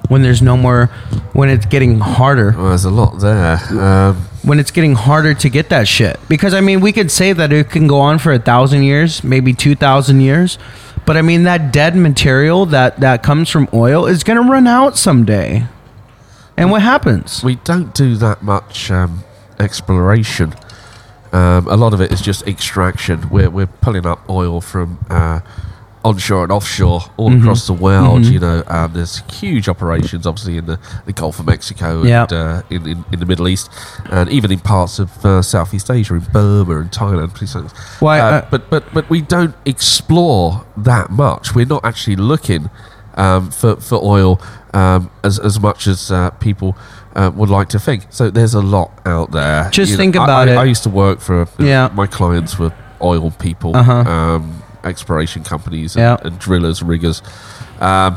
when there's no more when it's getting harder
Well, there's a lot there. Um,
when it's getting harder to get that shit because i mean we could say that it can go on for a thousand years maybe two thousand years but i mean that dead material that that comes from oil is going to run out someday and what happens
we don't do that much um, exploration. Um, a lot of it is just extraction. We're, we're pulling up oil from uh, onshore and offshore all
Mm-hmm.
across the world. You know, um, there's huge operations, obviously in the, the Gulf of Mexico
Yep.
and uh, in, in, in the Middle East, and even in parts of uh, Southeast Asia, in Burma and Thailand. Please
Why,
uh,
uh,
but but but we don't explore that much. We're not actually looking um, for for oil um, as as much as uh, people. Uh, would like to think so. There's a lot out there.
Just
You
think
I-
about
I,
it.
I used to work for
Yeah.
my clients were oil people,
Uh-huh.
um, exploration companies, and,
Yeah.
and drillers, riggers. Um,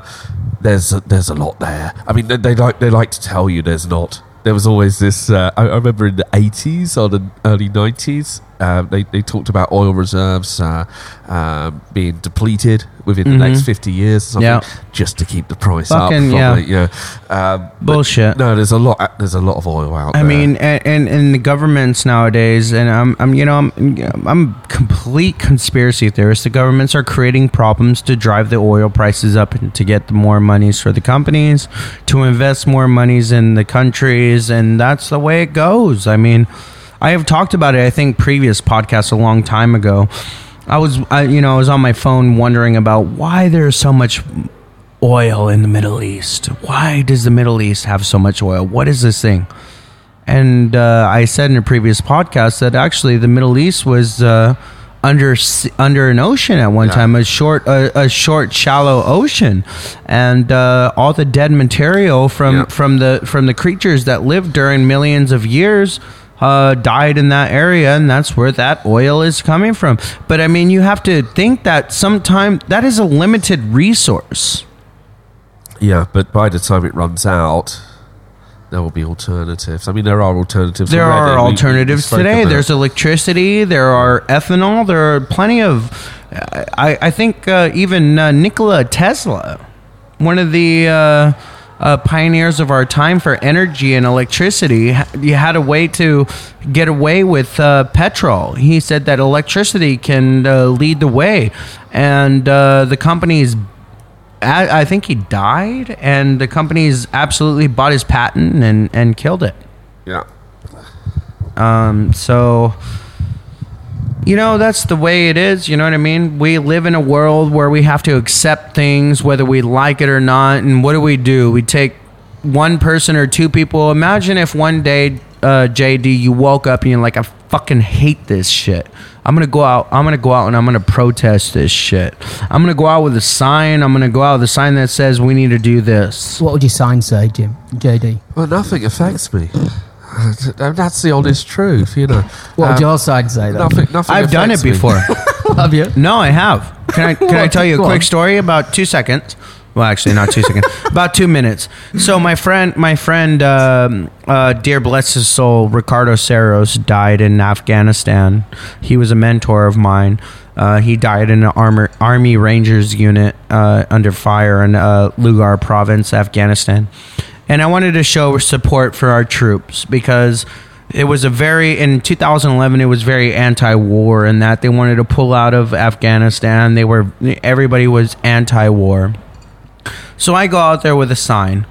there's a, there's a lot there. I mean, they, they like they like to tell you there's not. There was always this. Uh, I, I remember in the 80s or the early 90s, uh, they they talked about oil reserves uh, um, being depleted within the next 50 years, or something,
Mm-hmm. Yeah.
just to keep the price
Fucking,
up.
yeah.
Probably, yeah. Um, but
Bullshit.
No, there's a lot. There's a lot of oil out there.
I
there.
mean, and, and and the governments nowadays, and I'm, I'm, you know, I'm, I'm complete conspiracy theorist. The governments are creating problems to drive the oil prices up and to get the more monies for the companies, to invest more monies in the countries, and that's the way it goes. I mean, I have talked about it. I think previous podcasts a long time ago. I was, I, you know, I was on my phone wondering about why there's so much oil in the Middle East. Why does the Middle East have so much oil? What is this thing? And uh, I said in a previous podcast that actually the Middle East was uh, under under an ocean at one
Yeah.
time, a short a, a short shallow ocean, and uh, all the dead material from
Yeah.
from the from the creatures that lived during millions of years. Uh, died in that area, and that's where that oil is coming from. But I mean, you have to think that sometime that is a limited resource.
Yeah, but by the time it runs out, there will be alternatives. I mean, there are alternatives.
There
already.
are
We- we
alternatives
spoke
today.
about-
There's electricity. There are ethanol. There are plenty of. I, I think uh, even uh, Nikola Tesla, one of the uh, pioneers of our time for energy and electricity, you had a way to get away with uh, petrol. He said that electricity can uh, lead the way, and uh, the companies I, I think he died, and the companies absolutely bought his patent and, and killed it.
Yeah.
Um, so, you know, that's the way it is. You know what I mean? We live in a world where we have to accept things, whether we like it or not. And what do we do? We take one person or two people. Imagine if one day, uh, JD, you woke up and you're like, I fucking hate this shit. I'm gonna go out. I'm gonna go out and I'm gonna protest this shit. I'm gonna go out with a sign. I'm gonna go out with a sign that says we need to do this.
What would your sign say, Jim? JD.
Well, nothing affects me. That's the honest truth, you know.
What would
Um,
your side say then?
Nothing. Nothing.
I've done it
me.
before.
Have you?
No, I have. Can I can I tell you a
Go
quick
on.
story about two seconds? Well, actually, not two seconds. About two minutes. So my friend, my friend, um, uh, dear bless his soul, Ricardo Serros died in Afghanistan. He was a mentor of mine. Uh, he died in an armor, Army Rangers unit uh, under fire in uh, Logar province, Afghanistan. And I wanted to show support for our troops because it was a very in 2011 it was very anti-war in that they wanted to pull out of afghanistan. They were everybody was anti-war. So i go out there with a sign.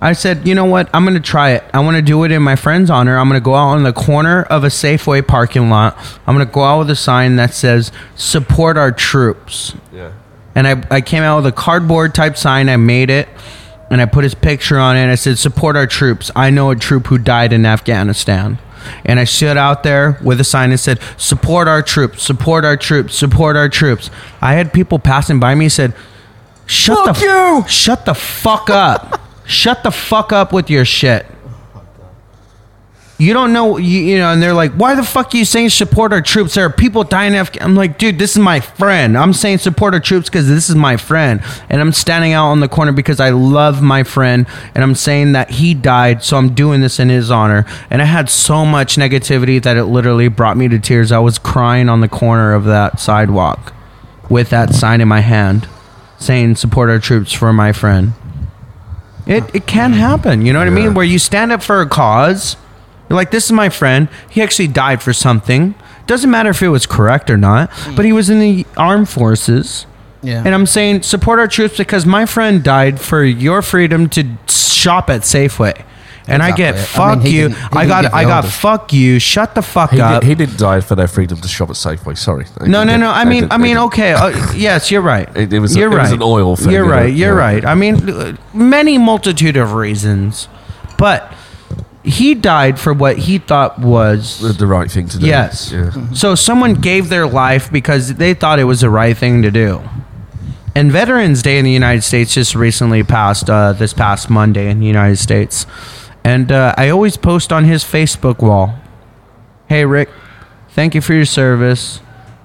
I said you know what? I'm gonna try it. I want to do it in my friend's honor. I'm gonna go out on the corner of a safeway parking lot. I'm gonna go out with a sign that says support our troops
Yeah.
and I, I came out with a cardboard type sign. I made it and I put his picture on it. And I said, Support our troops. I know a troop who died in Afghanistan. And I stood out there with a sign and said, Support our troops, support our troops, support our troops. I had people passing by me said, Shut
Fuck
the
you!"
Shut the fuck up. Shut the fuck up with your shit. You don't know, you, you know, and they're like, why the fuck are you saying support our troops? There are people dying in Afghanistan. I'm like, dude, this is my friend. I'm saying support our troops because this is my friend. And I'm standing out on the corner because I love my friend. And I'm saying that he died, so I'm doing this in his honor. And I had so much negativity that it literally brought me to tears. I was crying on the corner of that sidewalk with that sign in my hand saying support our troops for my friend. It, it can happen, you know what I mean? Where you stand up for a cause. You're like, this is my friend. He actually died for something. Doesn't matter if it was correct or not, but he was in the armed forces.
Yeah.
And I'm saying support our troops because my friend died for your freedom to shop at Safeway. and I get
Exactly. I mean,
fuck
he
you.
didn't- he
I
didn't
got
give
I
the
got
orders.
fuck you. Shut the fuck
He,
up.
did, he didn't die for their freedom to shop at Safeway. Sorry. They
no, no,
did-
no. I
they
mean,
did-
I
they
mean,
did.
okay. Uh, yes, you're right.
It- it was a-
You're
it
right.
was an oil thing,
You're
you know,
right. You're
yeah.
right. I mean, uh, many multitude of reasons, but he died for what he thought was
the, the right thing to do.
Yes.
Yeah.
So someone gave their life because they thought it was the right thing to do. And Veterans Day in the United States just recently passed, uh, this past Monday in the United States. And uh, I always post on his Facebook wall Hey, Rick, thank you for your service.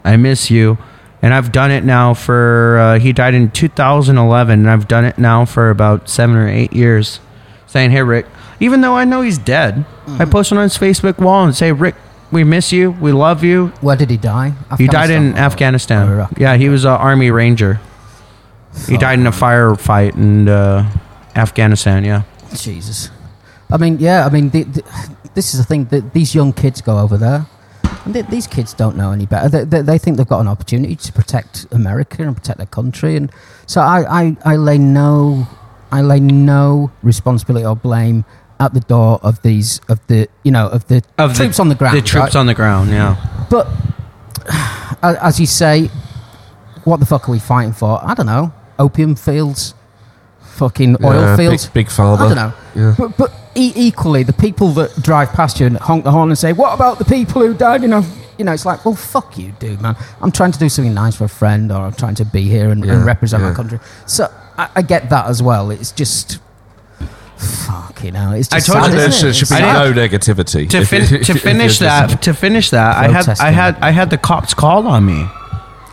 I miss you. And I've done it now for, uh, he died in 2011, and I've done it now for about seven or eight years. Saying, Hey, Rick, even though I know he's dead, I post it on his Facebook wall and say, Rick, we miss you. We love you.
Where did he die?
He died in Afghanistan.
or Iraq?
Yeah, he was an army ranger. He died in a firefight in uh, Afghanistan. Yeah.
Jesus. I mean, yeah. I mean, the, the, this is the thing that these young kids go over there, and th- these kids don't know any better. They, they, they think they've got an opportunity to protect America and protect their country, and so I, I, I lay no, I lay no responsibility or blame at the door of these of the you know of the
Of the-
troops on the ground.
The troops
right?
on the ground. Yeah.
But as you say, what the fuck are we fighting for? I don't know. Opium fields, fucking oil
Yeah,
fields.
Big, big farmer.
I don't know.
Yeah.
But, but e- equally, the people that drive past you and honk the horn and say, "What about the people who died?" You know, you know, it's like, well, fuck you, dude, man. I'm trying to do something nice for a friend, or I'm trying to be here and,
Yeah,
and represent my country. So I, I get that as well. It's just. Fucking hell! It's
I
just
told
sad,
you
There
isn't
should,
it?
should be
It's sad.
no negativity.
To,
If-
fin-
if-
to
if you're
finish
just-
that, to finish that, I had, I
Protesting.
had, I had the cops called on me.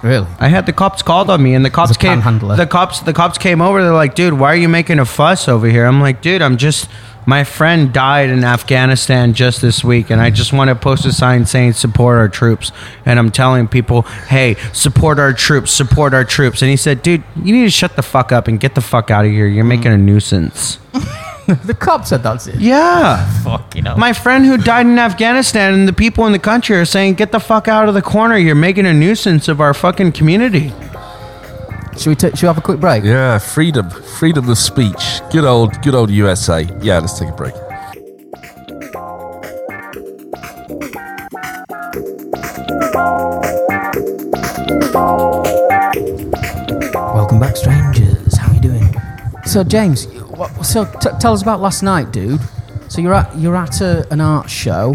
Really?
I had the cops called on me, and the cops
a
came.
panhandler.
The cops, the cops came over. They're like, "Dude, why are you making a fuss over here?" I'm like, "Dude, I'm just. My friend died in Afghanistan just this week, and I just want to post a sign saying support our troops. And I'm telling people, hey, support our troops, support our troops. And he said, dude, you need to shut the fuck up and get the fuck out of here. You're mm. making a nuisance.
The cop said that's it.
Yeah.
Fuck, you know.
My friend who died in Afghanistan and the people in the country are saying, get the fuck out of the corner. You're making a nuisance of our fucking community.
should we? T- should we have a quick break?
Yeah, freedom, freedom of speech. Good old, good old USA. Yeah, let's take a break.
Welcome back, strangers. How you doing? So, James, what, so t- tell us about last night, dude. So you're at you're at a, an art show,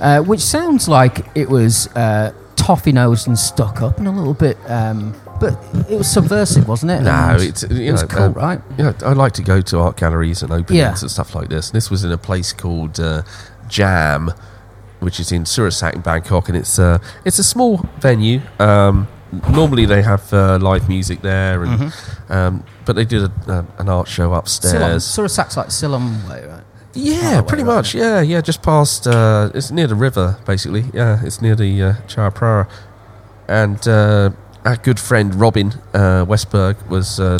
uh, which sounds like it was uh, toffee nosed and stuck up and a little bit, um, but it was subversive, wasn't it?
No, it's you
it was
know,
cool,
um,
right?
Yeah, I like to go to art galleries and openings
Yeah.
and stuff like this. And this was in a place called uh, Jam, which is in Surasak in Bangkok, and it's uh, it's a small venue. Um, normally they have uh, live music there, and
Mm-hmm.
um, but they did a, uh, an art show
Silom.
upstairs.
Surasak's like Silom way, right?
Yeah, pretty
way, right,
much. Yeah, yeah, just past. Uh, it's near the river, basically. Yeah, it's near the uh, Chao Phraya, and uh, our good friend Robin uh, Westberg was uh,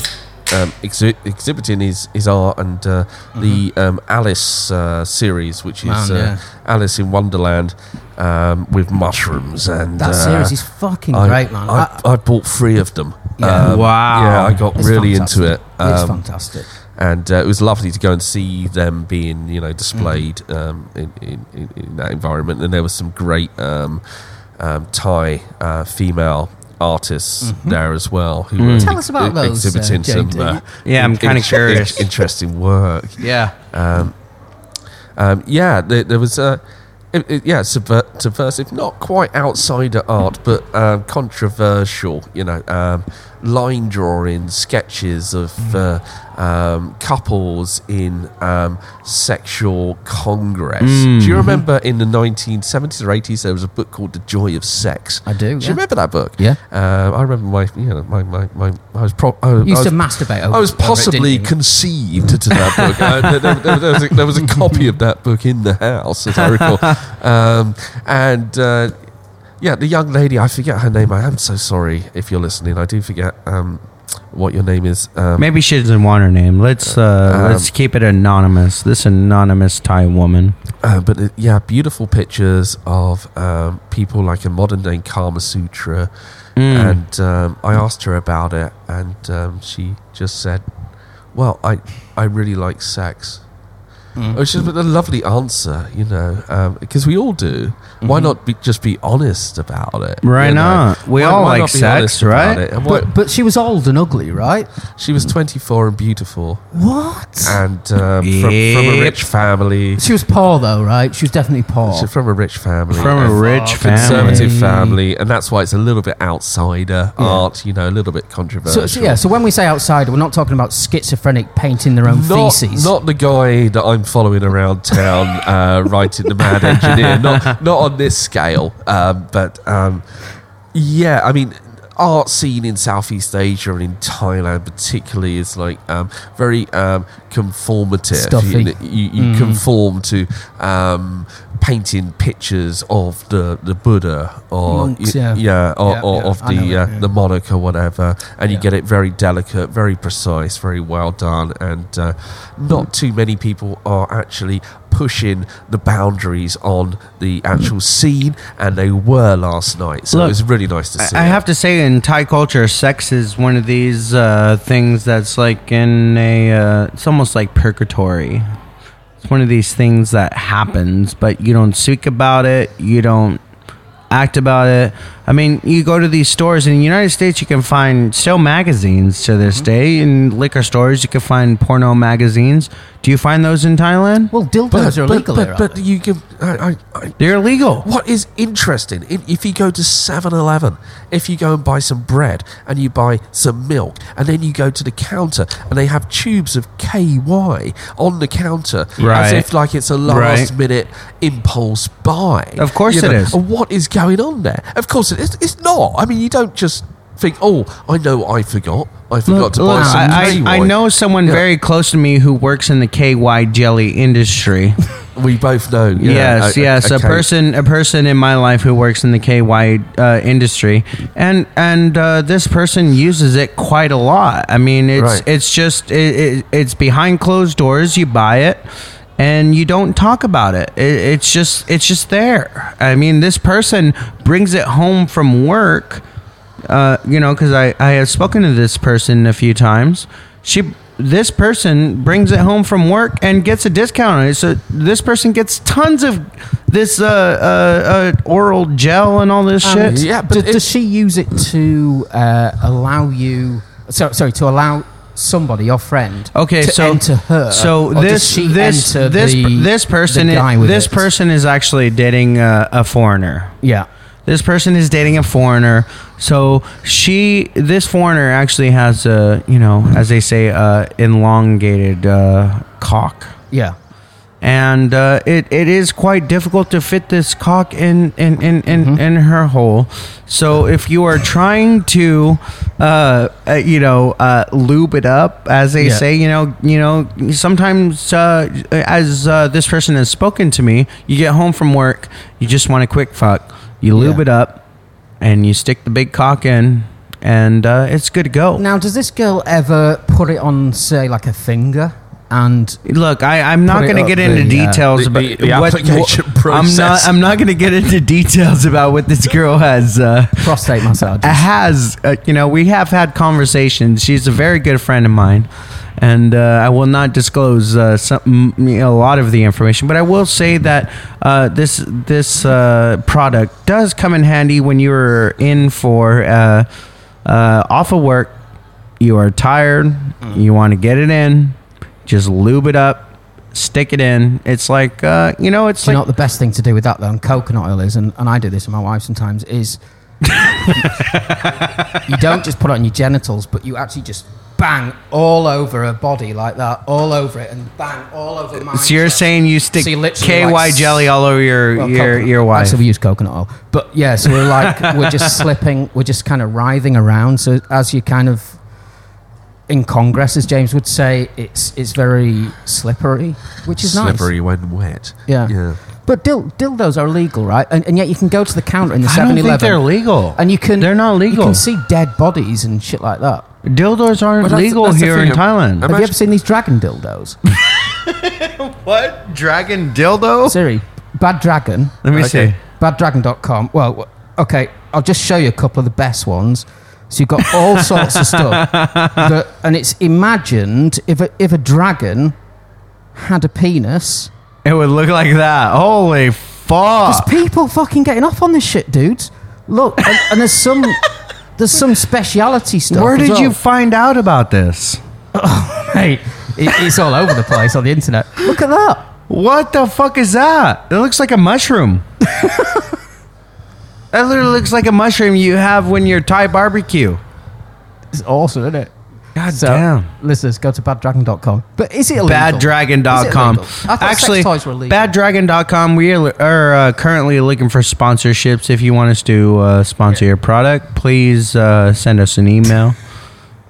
um, exhi- exhibiting his, his art and uh, the um, Alice uh, series, which is
Mm-hmm. Man,
uh,
yeah.
Alice in Wonderland um, with mushrooms and
That
uh,
series is fucking
I,
great, man.
I, I bought three of them.
Yeah.
Wow.
Yeah, I got
It's
really
fantastic.
into it.
it's
Um,
fantastic.
and uh, it was lovely to go and see them being you know displayed
Mm.
um, in, in, in, in that environment and there was some great um, um, Thai uh, female artists there as well who were
Mm-hmm. Tell us about those, uh,
exhibiting some uh,
Yeah, I'm kinda
in-
curious.
interesting work
Yeah.
um, yeah, there, there was uh, it, it- yeah, subver- subversive, not quite outsider art, but um, controversial. You know, um, line drawing sketches of uh, um, couples in um, sexual congress. Do you remember in the 1970s or 80s there was a book called The Joy of Sex?
I do,
Do
yeah.
you remember that book?
Yeah.
Um, I remember my, you know, my, my, my I was pro- I,
used
I
to
was-
masturbate over
I was
over it,
possibly conceived to that book. Uh, there, there- there was a, there was a copy of that book in the house, as I recall. Um, and uh, yeah, the young lady, I forget her name. I am so sorry if you're listening. I do forget um, what your name is. Um,
Maybe she doesn't want her name. Let's uh,
Um,
let's keep it anonymous. This anonymous Thai woman.
Uh, but uh, yeah, beautiful pictures of um, people like a modern day Kama Sutra. And um, I asked her about it, and um, she just said, "Well, I I really like sex." It was just a lovely answer, you know, because we all do.
Mm-hmm.
Why not be, just be honest about it?
Right
you know?
not? We all like
not
sex, right?
it? And why-
But but she was old and ugly, right?
she was 24 and beautiful
What?
and um, from, from a rich family.
She was poor though, right? She was definitely poor.
She's from a rich family.
From a rich
conservative
family.
family, and that's why it's a little bit outsider art, you know, a little bit controversial.
So, so yeah, so when we say outsider, we're not talking about schizophrenic painting their own
not,
feces.
not the guy that I'm following around town uh, writing the Mad Engineer. Not not on this scale, um, but um, yeah, I mean. Art scene in Southeast Asia and in Thailand, particularly, is like um, very um, conformative.
Stuffy.
You, you, you conform to um, painting pictures of the, the Buddha or
Monks, yeah.
yeah, or,
Yeah,
or
yeah,
of
I
the uh, the monarch or whatever, and you get it very delicate, very precise, very well done, and uh, not too many people are actually pushing the boundaries on the actual scene, and they were last night. So
Look,
it was really nice to see.
I
it.
have to say, in Thai culture, sex is one of these uh, things that's like in a. Uh, it's almost like purgatory. One of these things that happens, but you don't speak about it. You don't act about it. I mean, you go to these stores in the United States, you can find still magazines to this mm-hmm. day. In liquor stores, you can find porno magazines. Do you find those in Thailand?
well, dildos
but,
are
but,
illegal
but, but
aren't they?
you give. I, I, I,
They're illegal.
What is interesting, if, if you go to 7 Eleven, if you go and buy some bread and you buy some milk, and then you go to the counter and they have tubes of KY on the counter as if like it's a last minute impulse buy.
Of course
You
it
know,
is.
And what is going on there? Of course it is. It's not. I mean, you don't just think, oh, I know I forgot. I forgot to buy
Look,
some
I,
KY.
I, know someone
Yeah.
very close to me who works in the KY jelly industry.
We both know. yeah,
yes,
a- a-
yes, a,
K-
person, a person in my life who works in the KY uh, industry, and and uh, this person uses it quite a lot. I mean, it's
Right.
it's just it, it, it's behind closed doors. You buy it. And you don't talk about it. it. It's just it's just there. I mean, this person brings it home from work uh, you know, because I, I have spoken to this person a few times. She, this person brings it home from work and gets a discount on it. So this person gets tons of this uh, uh, uh, oral gel and all this
Um,
shit.
yeah, but
Do- does she use it to uh, allow you? So, sorry, to allow somebody, your friend,
Okay,
to
so
enter her.
So this
she
this this
the,
this person is, this
it?
person is actually dating a, a foreigner.
yeah.
This person is dating a foreigner. So she, this foreigner actually has a, you know, as they say, uh, elongated uh, cock.
Yeah.
And uh, it, it is quite difficult to fit this cock in in, in, in,
Mm-hmm.
in her hole. So if you are trying to, uh, uh, you know, uh, lube it up, as they
Yeah.
say, you know, you know, sometimes uh, as uh, this person has spoken to me, you get home from work, you just want a quick fuck, you lube
Yeah.
it up, and you stick the big cock in, and uh, it's good to go.
Now, does this girl ever put it on, say, like a finger? And
Look, I, I'm not going to get into
the, uh,
details
the-
about
the- the application
I'm not. I'm not going to get into details about what this girl has uh,
prostate massage.
has. Uh, you know, we have had conversations. She's a very good friend of mine, and uh, I will not disclose uh, some, you know, a lot of the information. But I will say that uh, this this uh, product does come in handy when you're in for uh, uh, off of work. You are tired. You want to get it in. Just lube it up. Stick it in. It's like uh, you know. It's
Do you know what the best thing to do with that though? And coconut oil is, and, and I do this with my wife sometimes, is you don't just put it on your genitals, but you actually just bang all over her body like that, all over it, and bang all over mine.
So you're saying you stick
So you
KY
like,
jelly all over your
Well,
your
coconut-
your wife?
Actually, we use coconut oil, but yeah. So we're like we're just slipping, we're just kind of writhing around. So as you kind of in Congress, as James would say, it's it's very slippery, which is nice.
slippery when wet.
Yeah.
yeah.
But dil- dildos are illegal, right? And, and yet you can go to the counter in the
I don't
7
think
Eleven.
they're legal.
And you can.
They're not legal.
You can see dead bodies and shit like that.
Dildos aren't
Well, that's-
legal
that's
here in Thailand.
Have you
Imagine-
ever seen these dragon dildos?
what dragon dildo?
Siri, Bad Dragon.
Let me
Okay.
see.
baddragon.com. Well, okay, I'll just show you a couple of the best ones. So you've got all sorts of stuff, that, and it's imagined if a, if a dragon had a penis.
It would look like that. Holy fuck.
There's people fucking getting off on this shit, dudes. Look, and, and there's some there's some speciality stuff.
Where did
well.
you find out about this?
Oh, hey, it, it's all over the place on the internet. Look at that.
What the fuck is that? It looks like a mushroom. that literally looks like a mushroom you have when you're Thai barbecue.
It's awesome, isn't it?
God
So,
damn.
listeners, go to baddragon.com. But is it illegal?
baddragon.com.
Is it illegal? I thought
Actually,
sex toys were illegal.
baddragon.com. We are, uh, currently looking for sponsorships. If you want us to uh, sponsor your product, please uh, send us an email.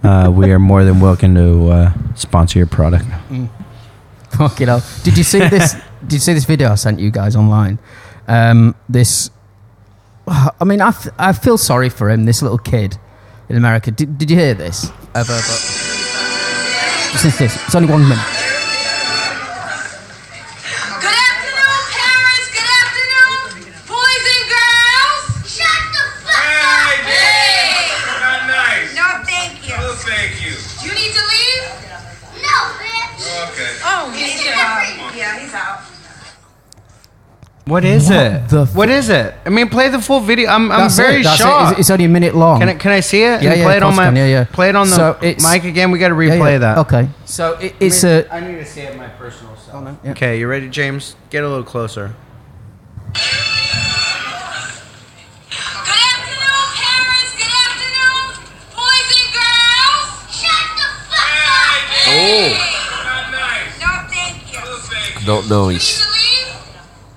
Uh, we are more than welcome to uh, sponsor your product.
Fuck it up. Did you see this? did you see this video I sent you guys online? Um, this, I mean, I, I feel sorry for him. This little kid in America. Did, did you hear this? Ever? This. It's only one minute.
What is
What
it?
the f-
what is it? I mean, play the full video. I'm, I'm
That's
very
it, that's it.
shocked.
It's, it's only a minute long.
Can I, can I see it?
Yeah,
And
yeah,
Play it on my.
can, yeah, yeah.
Play it on the
So it's-
mic again. We got to replay
yeah.
that.
Okay. So it, it's a.
I need to see it my personal self.
no, yeah.
Okay, you ready, James? Get a little closer.
Good afternoon, parents. Good afternoon, boys and girls. Shut the fuck up. Hey. Oh.
Not nice.
No, thank you.
Not
You need
nice.
to leave?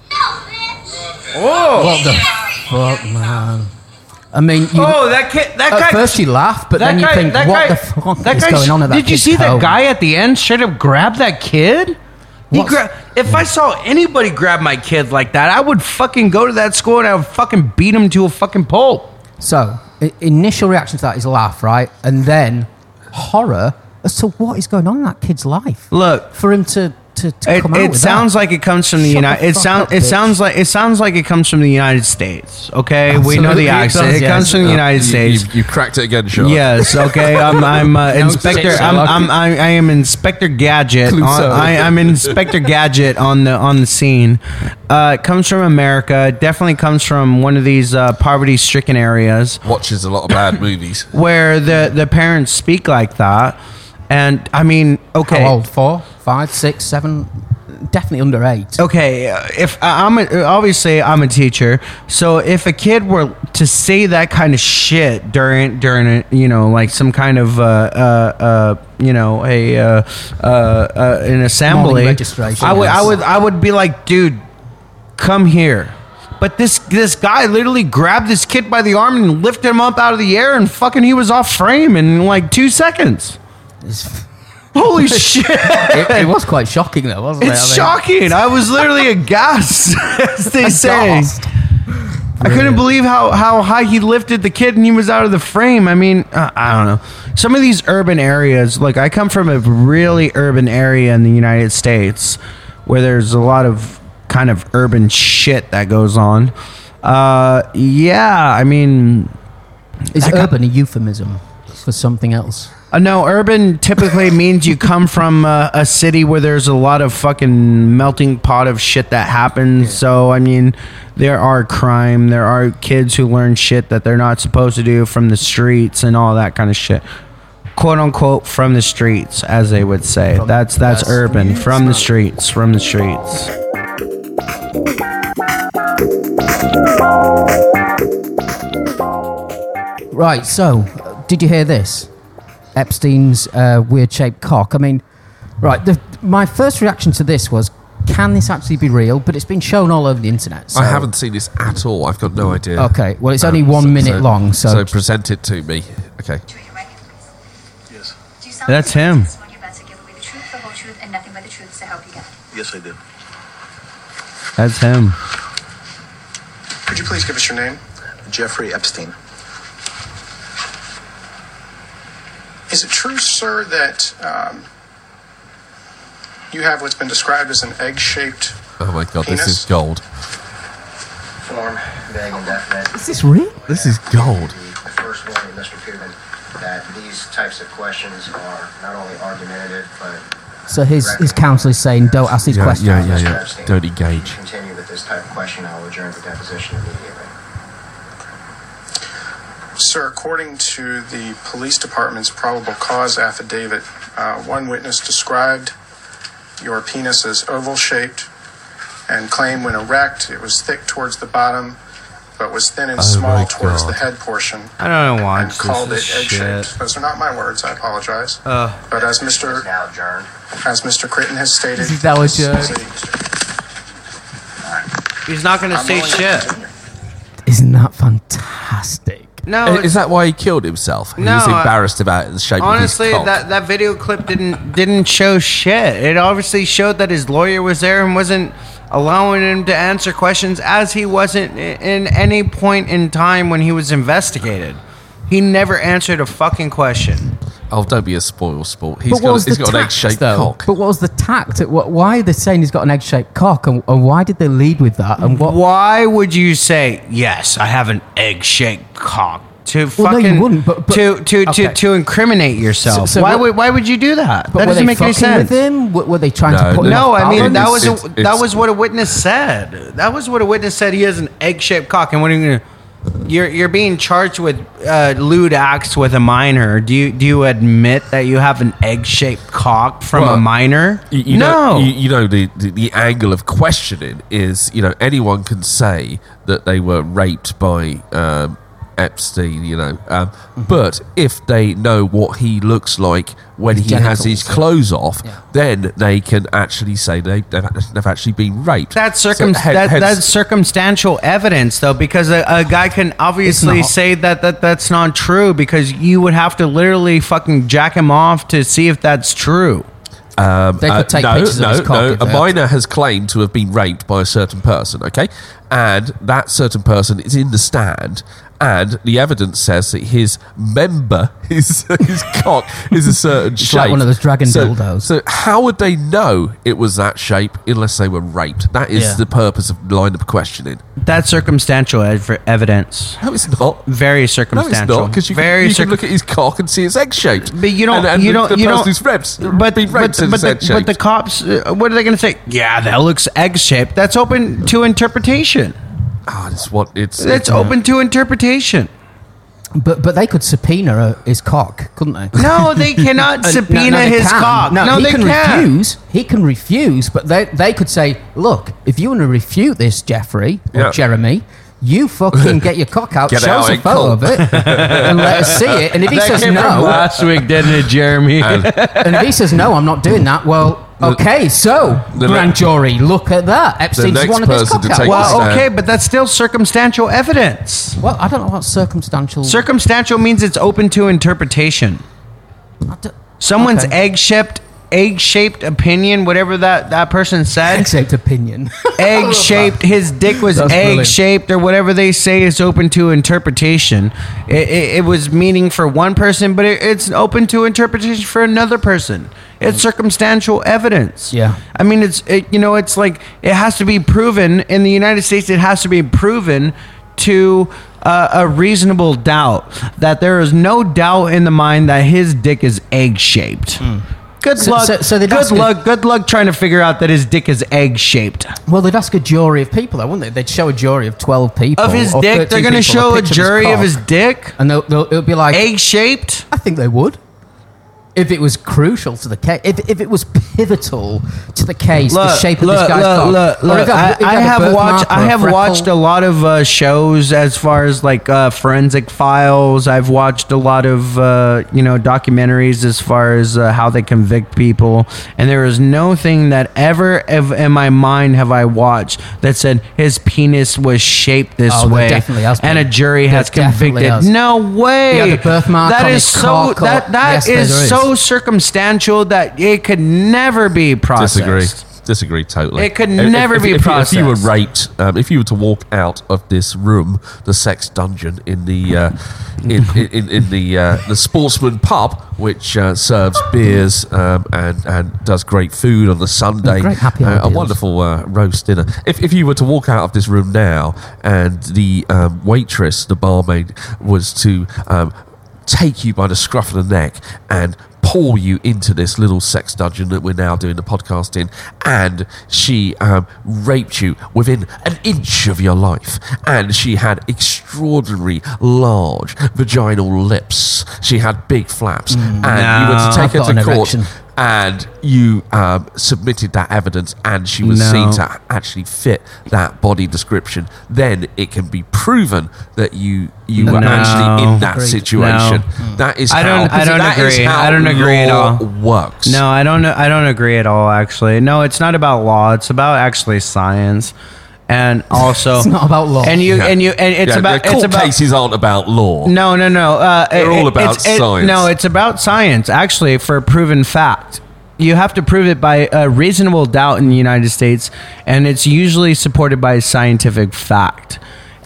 No, bitch.
Oh,
What the fuck, man? I mean, you,
oh, that kid, that
at
guy.
first you laugh, but then you
guy,
think, what
guy,
the fuck is going on at that
Did you see that guy at the end straight up grab that kid? Gra- if I saw anybody grab my kid like that, I would fucking go to that school and I would fucking beat him to a fucking pulp.
So, i- initial reaction to that is laugh, right? And then horror as to what is going on in that kid's life.
Look,
For him to, to, to
It,
come out
it
with
sounds
that.
like it comes from the
Shut
United.
the
It sounds.
up,
It
bitch.
sounds like it sounds like it comes from the United States. Okay, we know
Absolutely
the
it
accent.
does,
It
yes.
comes from the
Uh,
United
you-
States.
You, you cracked it again, Sean.
Yes. Okay. I'm. I'm uh, Inspector. I'm, I'm. I, I am Inspector Gadget. On, I, I'm Inspector Gadget on the on the scene. Uh, it comes from America. It definitely comes from one of these uh, poverty-stricken areas
Watches a lot of bad movies.
where the the parents speak like that. And I mean, okay.
How old? Four, five, six, seven? Definitely under eight.
okay uh, if I- i'm a, obviously i'm a teacher so if a kid were to say that kind of shit during during a, you know like some kind of uh uh, uh you know a uh, uh, uh an assembly
registration,
i would i
yes.
would i would be like dude come here but this this guy literally grabbed this kid by the arm and lifted him up out of the air and fucking he was off frame in like two seconds
It's-
holy shit
it, it was quite shocking, though, wasn't it?
it's shocking. I was literally aghast, as they say. I couldn't believe how, how high he lifted the kid and he was out of the frame. I mean, uh, I don't know. Some of these urban areas, like I come from a really urban area in the United States where there's a lot of kind of urban shit that goes on. Uh, yeah, I mean,
Is urban a euphemism for something else?
Uh, no, urban typically means you come from uh, a city where there's a lot of fucking melting pot of shit that happens. So, I mean, there are crime, there are kids who learn shit that they're not supposed to do from the streets and all that kind of shit. Quote unquote from the streets, as they would say.
From-
that's that's
that's-
urban, from the streets, from the streets.
Right, so, did you hear this? Epstein's uh, weird shaped cock. I mean, right, the, my first reaction to this was, can this actually be real? But it's been shown all over the internet. So.
I haven't seen this at all. I've got no idea.
Okay, well, it's only
Um,
one
so-
minute
so-
long, so.
So present it to me. Okay.
Do your right hand.
Yes.
Do you sound
That's him.
sworn your best to give away the truth, the whole truth, and nothing but the truth to help you get?
Yes, I did.
That's him.
Could you please give us your name?
Jeffrey Epstein.
Is it true, sir, that um, you have what's been described as an egg-shaped?
Oh my god, this is gold.
form, vague, and indefinite.
Is this real?
This is gold.
The first warning, Mr. Kuvin, that these types of questions are not only argumentative, but
So his his counsel is saying, don't ask these
Yeah,
questions.
yeah, yeah, yeah. Don't
if you
engage.
Continue with this type of question, I will adjourn the deposition immediately.
Sir, according to the police department's probable cause affidavit, uh, one witness described your penis as oval shaped and claimed when erect it was thick towards the bottom but was thin and
Oh
small towards the head portion
I don't want
and
this.
called it
This
egg shaped. Those are not my words, I apologize.
Uh,
But as Mr.
now adjourned.
as Mr. Critton has stated,
This is now
this
adjourned.
is a-
he's not going to
I'm
say
willing to
shit.
Isn't that fantastic?
No,
Is that why he killed himself? He was embarrassed about the shape
honestly
of his cock.
that, that video clip didn't didn't show shit. It obviously showed that his lawyer was there and wasn't allowing him to answer questions as he wasn't in any point in time when he was investigated. He never answered a fucking question.
Oh, don't be a spoil sport. He's
but
got,
was
he's
the
got an egg-shaped cock.
But what was the tact? What, why are they saying he's got an egg-shaped cock, and, and why did they lead with that? And what?
Why would you say yes? I have an egg-shaped cock to
Well, no, you
fucking
wouldn't, but- but-
to to,
okay.
to to incriminate yourself.
So- so
why
what-
would why would you do that? That doesn't make any
fucking
sense.
with him? Were, were they trying
No,
to put him
No,
off
I mean that was
It's-
a,
it's-
that was what a witness said. That was what a witness said. He has an egg-shaped cock, and what are you gonna? You're you're being charged with uh, lewd acts with a minor. Do you do you admit that you have an egg-shaped cock from
Well,
a minor?
You, you
no.
know, you, you know the, the the angle of questioning is you know anyone can say that they were raped by um, Epstein, you know, um,
Mm-hmm.
but if they know what he looks like when
His
he has his
genitals, yeah.
clothes off,
Yeah.
then they can actually say they they've, they've actually been raped.
That's circum-
he-
that,
hence-
that's circumstantial evidence, though, because a, a guy can obviously say that, that that's not true because you would have to literally fucking jack him off to see if that's true.
Um,
They could take
no,
pictures of his cock
no. A
they-
minor has claimed to have been raped by a certain person. Okay, and that certain person is in the stand, and the evidence says that his member, his his cock, is a certain
It's
shape.
like one of those dragon
so,
dildos.
So how would they know it was that shape unless they were raped? That is
Yeah.
the purpose of line of questioning.
That's circumstantial ev- evidence.
No, it's not.
Very circumstantial.
No, it's not because you,
Very
can, you
circum-
can look at his cock and see it's egg shaped.
But you don't.
And, and
you
the,
don't.
The
you
person
don't.
who's raped,
but
been raped
but, but, the, but the cops. Uh, what are they going to say? Yeah, that looks egg shaped. That's open to interpretation.
Ah, it's what it's.
It's open to interpretation.
But but they could subpoena uh, his cock, couldn't they?
No, they cannot
Uh,
subpoena
no, no, they
his
can.
cock.
No,
No,
he
they
can
can't.
refuse. He can refuse, but they they could say, "Look, if you want to refute this, Jeffrey or
Yeah.
Jeremy." You fucking get your cock out,
Get
show
out
us a photo
call.
of it, and let us see it. And if he says no,
last week, didn't it, Jeremy?
and if he says no, I'm not doing that. Well, okay, so grand jury, look at that. Epstein's
next
one of his cock out. Well,
the
well,
stand.
okay, but that's still circumstantial evidence.
well, I don't know what circumstantial.
Circumstantial means it's open to interpretation.
Someone's don't-
Someone's
Okay.
Egg-shaped, egg-shaped opinion, whatever that that person said,
Exact opinion.
egg-shaped. His dick was
That's
egg-shaped, or whatever they say is open to interpretation. It, it, it was meaning for one person, but it, it's open to interpretation for another person. It's circumstantial evidence.
Yeah.
I mean, it's it, you know, it's like it has to be proven in the United States. It has to be proven to uh, a reasonable doubt that there is no doubt in the mind that his dick is egg shaped. Good
So-
luck.
so- so they'd
good
ask
luck. Good luck trying to figure out that his dick is egg shaped.
Well, they'd ask a jury of people, though, wouldn't they? They'd show a jury of 12 people.
Of his
or
dick,
13
they're going to
people,
show a
picture
jury of
cock,
his dick
And they'll, they'll, it'll be like,
egg shaped.
I think they would. If it was crucial to the case, if, if it was pivotal to the case, the shape of this guy's cock.
look, look.
if it
I, I have watched. I
a
have
freckle.
watched a lot of uh, shows as far as like uh, forensic files. I've watched a lot of uh, you know documentaries as far as uh, how they convict people, and there is no thing that ever ev- in my mind have I watched that said his penis was shaped this
Oh,
way, and a jury has convicted. No way.
He had a birthmark
That
on
is
his
so.
cock
That that
Yes,
is
is.
So circumstantial that it could never be processed.
Disagree. Disagree totally.
It could
If-
never
if,
be
if, you- If you were
processed.
raped, um, if you were to walk out of this room, the sex dungeon in the uh, in, in, in the uh, the sportsman pub, which uh, serves beers um, and and does great food on the Sunday,
Great happy hour
uh, a
deals.
wonderful uh, roast dinner. If if you were to walk out of this room now, and the um, waitress, the barmaid, was to um, take you by the scruff of the neck and pour you into this little sex dungeon that we're now doing the podcast in, and she um, raped you within an inch of your life, and she had extraordinary large vaginal lips. She had big flaps, and you were to take
I've
her to court.
erection.
And you um, submitted that evidence, and she was
No.
seen to actually fit that body description. Then it can be proven that you you were actually in that
Agreed.
situation.
No.
That is
I don't-
how,
I don't
that is
agree.
how
I don't agree at all.
Works.
No, I don't. I don't agree at all. Actually, no. It's not about law. It's about actually science, and also
It's not about law.
And you
Yeah.
and you and it's
Yeah,
about
the court
it's about
cases aren't about law.
no, no, no. Uh,
They're
it-
all about
it's- it-
science.
no, it's about science. Actually, for a proven fact, you have to prove it by a reasonable doubt in the United States, and it's usually supported by scientific fact.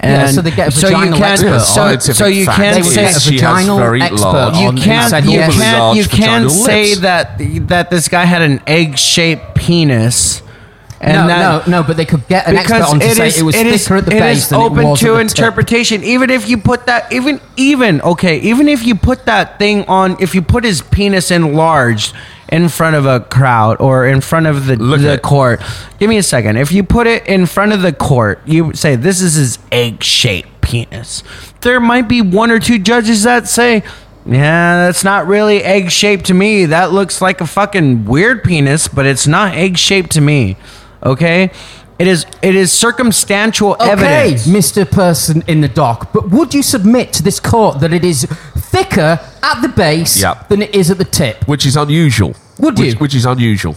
Yeah, so they get a
so you
vaginal
can't.
expert
So, so you can't say
get a
she has
vaginal
very
expert
you can't
said,
you can't you can't say
lips.
that that this guy had an egg-shaped penis and
no,
that,
no, no, but they could get an expert on to
it
say
is
it was
it is-
thicker at the
it
base than
open
it was
to
at the tip.
interpretation even if you put that even even okay even if you put that thing on if you put his penis enlarged in front of a crowd or in front of the,
Look
the
at-
court give me a second if you put it in front of the court you say this is his egg-shaped penis there might be one or two judges that say yeah, that's not really egg shaped to me. That looks like a fucking weird penis, but it's not egg shaped to me. Okay? It is it is circumstantial
Okay,
evidence.
Mr. Person in the dock, but would you submit to this court that it is thicker at the base
Yep.
than it is at the tip?
which is unusual.
Would
which,
you?
Which is unusual.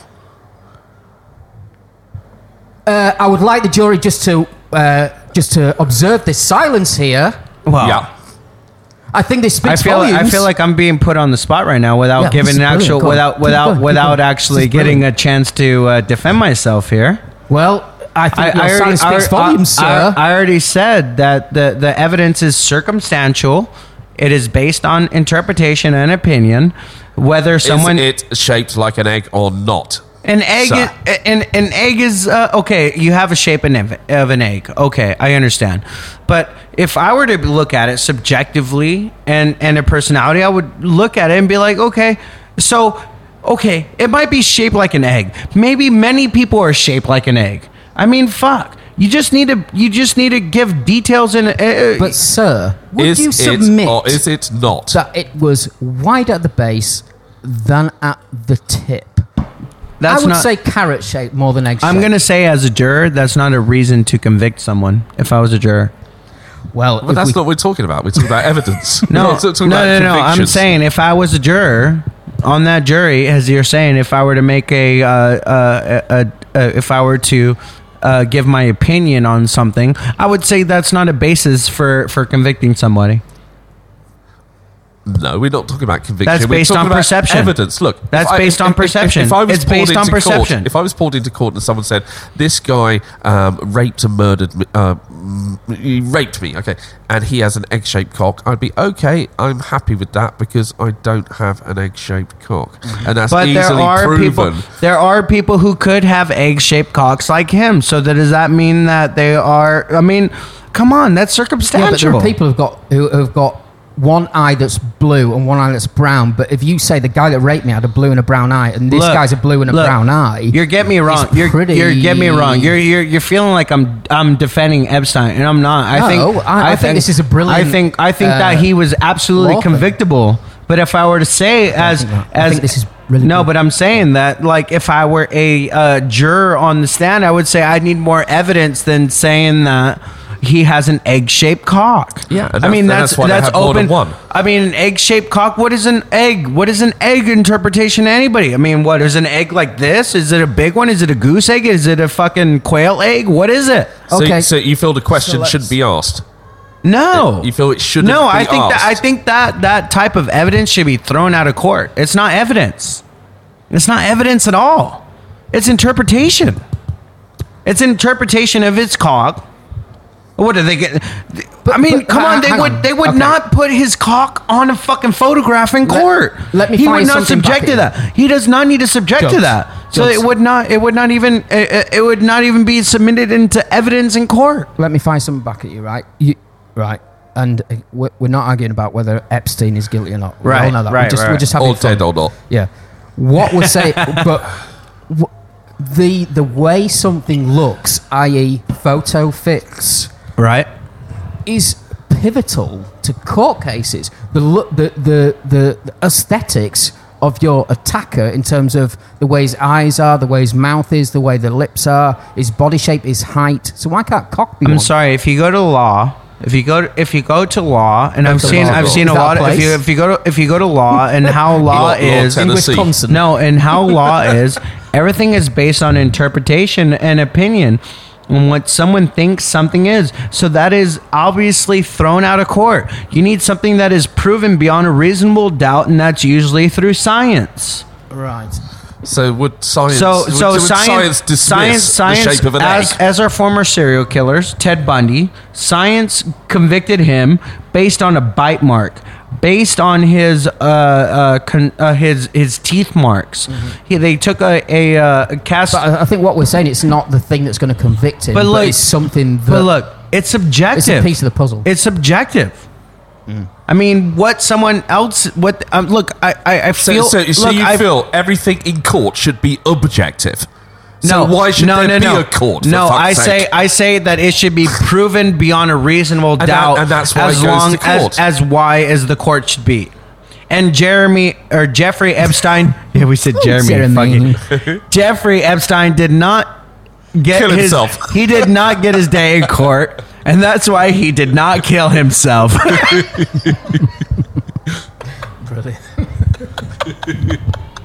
Uh, I would like the jury just to uh, just to observe this silence here.
Well,
yeah.
I think this
I feel
volumes.
I feel like I'm being put on the spot right now without
Yeah,
giving an actual
Go
without
Keep
without
going, keep
without
going.
actually getting a chance to uh, defend myself here.
well, I think your
already-
silence speaks
I-
volumes,
I-
sir.
I, I already said that the, the evidence is circumstantial. It is based on interpretation and opinion. Whether someone
is it shaped like an egg or not?
An egg,
Sir.
is, an, an egg is uh, okay. You have a shape of an- egg. Okay, I understand. But if I were to look at it subjectively and and a personality, I would look at it and be like, okay, so okay, it might be shaped like an egg. Maybe many people are shaped like an egg. I mean, fuck. You just need to you just need to give details in. Uh,
but, sir, would
is
you
it
submit
or is it not?
that it was wider at the base than at the tip?
That's
I would
not.
say carrot shape more than egg shaped.
I'm gonna say as a juror, that's not a reason to convict someone. If I was a juror.
Well,
But that's
we-
not what we're talking about. We're talking about evidence. We're
No,
not
no, no, no, I'm saying if I was a juror on that jury, as you're saying, if I were to make a, uh, uh, a, a, if I were to uh, give my opinion on something, I would say that's not a basis for for convicting somebody.
No, we're not talking about conviction.
That's
We're
based on
about
perception.
Evidence. Look,
That's
if I-
based
if-
on
if- if-
perception.
If, I was
It's
pulled
based on
into
perception.
Court, if I was pulled into court and someone said this guy um, raped and murdered, me, uh, he raped me, okay, and he has an egg-shaped cock, I'd be okay. I'm happy with that because I don't have an egg-shaped cock, and that's
But
easily
there are
proven.
people. There are people who could have egg-shaped cocks like him. So that does that mean that they are? I mean, come on, that's
yeah, but there
circumstantial.
are people who've got who have got one eye that's blue and one eye that's brown. But if you say the guy that raped me had a blue and a brown eye, and this
Look,
guy's a blue and a
look,
brown eye,
You're getting me wrong. You're,
pretty-
you're getting me wrong. You're you're you're feeling like I'm I'm defending Epstein, and I'm not. I
No,
think
I- I think this is a brilliant,
I think I think
uh,
that he was absolutely
law
convictable. But if I were to say as
think. I
as
think this is really
no,
good.
but I'm saying that like if I were a uh, juror on the stand, I would say I need more evidence than saying that. He has an egg-shaped cock.
Yeah, and
I mean
that's-
that's
that's why they
that's
have more
open.
one.
I mean, an egg-shaped cock. What is an egg? What is an egg interpretation to anybody? I mean, what is an egg like this? Is it a big one? Is it a goose egg? Is it a fucking quail egg? What is it?
So,
Okay.
so you feel the question
let's-
shouldn't be asked?
No,
You feel it shouldn't
No,
be
I think that I think that that type of evidence should be thrown out of court. It's not evidence. It's not evidence at all. It's interpretation. It's interpretation of its cock. What do they get? I mean,
but,
come
uh,
on. They would
on.
they would
Okay.
not put his cock on a fucking photograph in court.
let me
he
find
would not subject
back
to that. He does not need to subject to that. So
Jokes.
it would not. It would not even. It, it would not even be submitted into evidence in court.
let me find something back at you. Right, you, right. and uh, we're we're not arguing about whether Epstein is guilty or not. We all
Right,
know that.
right,
we're just,
right.
We're just having
Or
fun.
dead or not.
Yeah. What we're saying, but w- the the way something looks, i.e., photo fix,
Right.
is pivotal to court cases. The look, the, the the the aesthetics of your attacker in terms of the way his eyes are, the way his mouth is, the way the lips are, his body shape, his height. So why can't cock be
I'm
one?
sorry. If you go to law, if you go to, if you go to law, and I've seen
law.
I've seen
Is
a lot. Of, if you if you go to if you go to law and how law
Law- law
is
in Wisconsin.
no, and how law is everything is based on interpretation and opinion. And what someone thinks something is. So that is obviously thrown out of court. You need something that is proven beyond a reasonable doubt, and that's usually through science.
Right.
So would science?
So,
would,
so
would
science,
dismiss
science, science,
the shape of an
as,
egg?
as our former serial killers, Ted Bundy, science convicted him based on a bite mark, based on his uh, uh, con, uh his his teeth marks. He, they took a a, uh, a cast.
But I I think what we're saying it's not the thing that's going to convict him,
But
but,
look-
it's something that
but look, it's subjective.
it's a piece of the puzzle.
It's subjective. I mean, what someone else? What? Um, look, I I, I
So,
feel.
so, so
look,
you
I,
feel everything in court should be objective. So
no,
why should
no,
there
no,
be
no.
a court? For
no,
fuck's
I
sake?
say I say that it should be proven beyond a reasonable
that-
doubt,
and that's why
as
it goes
long
to court.
as as why as the court should be. And Jeremy or Jeffrey Epstein, yeah, we said Jeremy.
Jeremy.
fucking- Jeffrey Epstein did not get
Kill
his,
himself.
He did not get his day in court, and that's why he did not kill himself.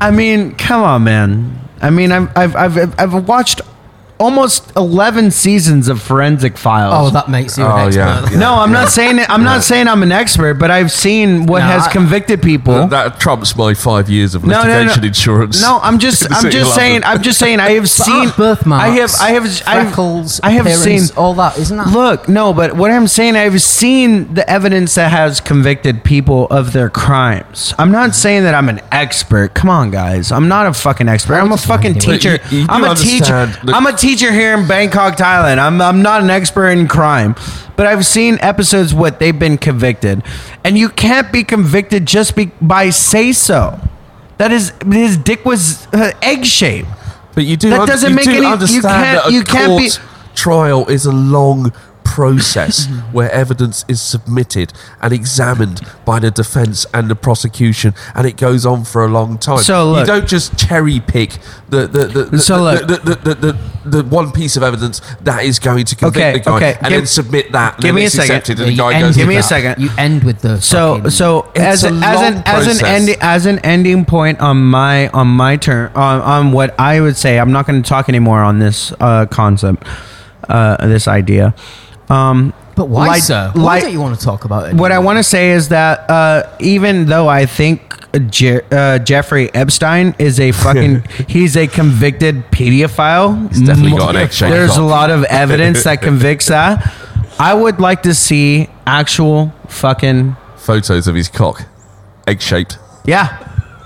I mean, come on, man. I mean, I've I've I've, I've watched almost eleven seasons of Forensic Files.
oh, that makes you
Oh,
an
yeah,
expert.
yeah.
no, I'm not saying it, I'm not saying I'm an expert, but I've seen what
No,
has
I-
convicted people.
That, that trumps my five years of
no, no,
litigation
no.
insurance.
No, I'm just,
in the
I'm
city of
just saying,
London.
I'm just saying. I have seen
birthmarks,
I have, I have, I have,
freckles,
I have seen
appearance, all that, isn't that?
Look, no, but what I'm saying, I've seen the evidence that has convicted people of their crimes. I'm not mm-hmm. saying that I'm an expert. Come on, guys. I'm not a fucking expert. I'm a fucking
wondering.
teacher.
But you- you do
I'm a teacher.
understand the-
I'm a teacher here in Bangkok, Thailand. I'm, I'm not an expert in crime, but I've seen episodes what they've been convicted, and you can't be convicted just be, by say so. That is, his dick was uh, egg shaped.
But you do.
That
un-
doesn't
you
make
do
any- you can't- you can't be-
trial is a long process where evidence is submitted and examined by the defense and the prosecution, and it goes on for a long time.
So,
you don't just cherry pick the the the, the,
So,
the,
look.
the, the, the, the, the one piece of evidence that is going to convict
Okay,
the guy,
okay,
and
give-
then submit that. and
give me a second.
accepted,
Yeah,
and the
you
guy
end.
Give me a second.
You end with the
So so as
a
an, as
long
an as an ending as an ending point on my on my turn on, on what I would say I'm not going to talk anymore on this uh, concept uh, this idea. Um,
But why,
like-
sir? Why
like-
don't you want to talk about it?
what I want to say is that uh, even though I think Je- uh, Jeffrey Epstein is a fucking he's a convicted pedophile.
He's definitely
mo-
got an egg-shaped
There's a lot of evidence that convicts that. I would like to see actual fucking
Photos of his cock, egg shaped.
yeah,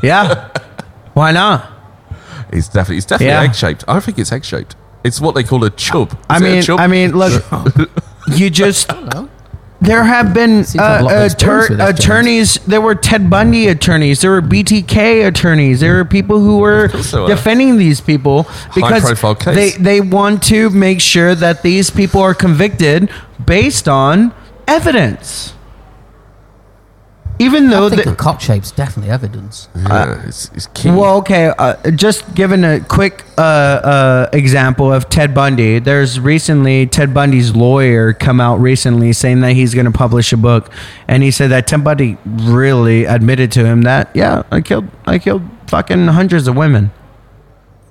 yeah. Why not?
It's definitely it's definitely
Yeah.
egg shaped. I think it's egg shaped. It's what they call a chub. Is
I
it a
mean,
chub?
I mean, look, you just there have been
Seems to a
uh,
lot of experience
attor-
with
attorneys. There were Ted Bundy attorneys. There were BTK attorneys. There were people who were
course there were.
defending these people because
High-profile case.
they they want to make sure that these people are convicted based on evidence. Even though
I think
the,
the cock shape's definitely evidence.
yeah, it's, it's key.
Well, okay. Uh, just giving a quick uh, uh, example of Ted Bundy. There's recently Ted Bundy's lawyer come out recently saying that he's going to publish a book, and he said that Ted Bundy really admitted to him that yeah, I killed, I killed fucking hundreds of women.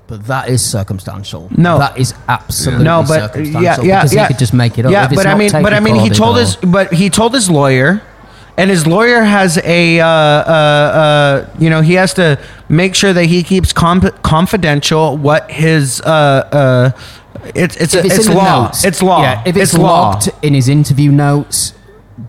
But that is circumstantial.
No.
that is absolutely
No, but
circumstantial.
yeah, yeah,
because
yeah.
he could just make it up.
Yeah,
If it's
but I mean, but I mean, he told
or-
his, but he told his lawyer, and his lawyer has a, uh, uh, uh, you know, he has to make sure that he keeps comp- confidential what his, uh, uh, it's it's it's,
in
law.
notes,
It's law.
Yeah, if it's,
law.
logged in his interview notes,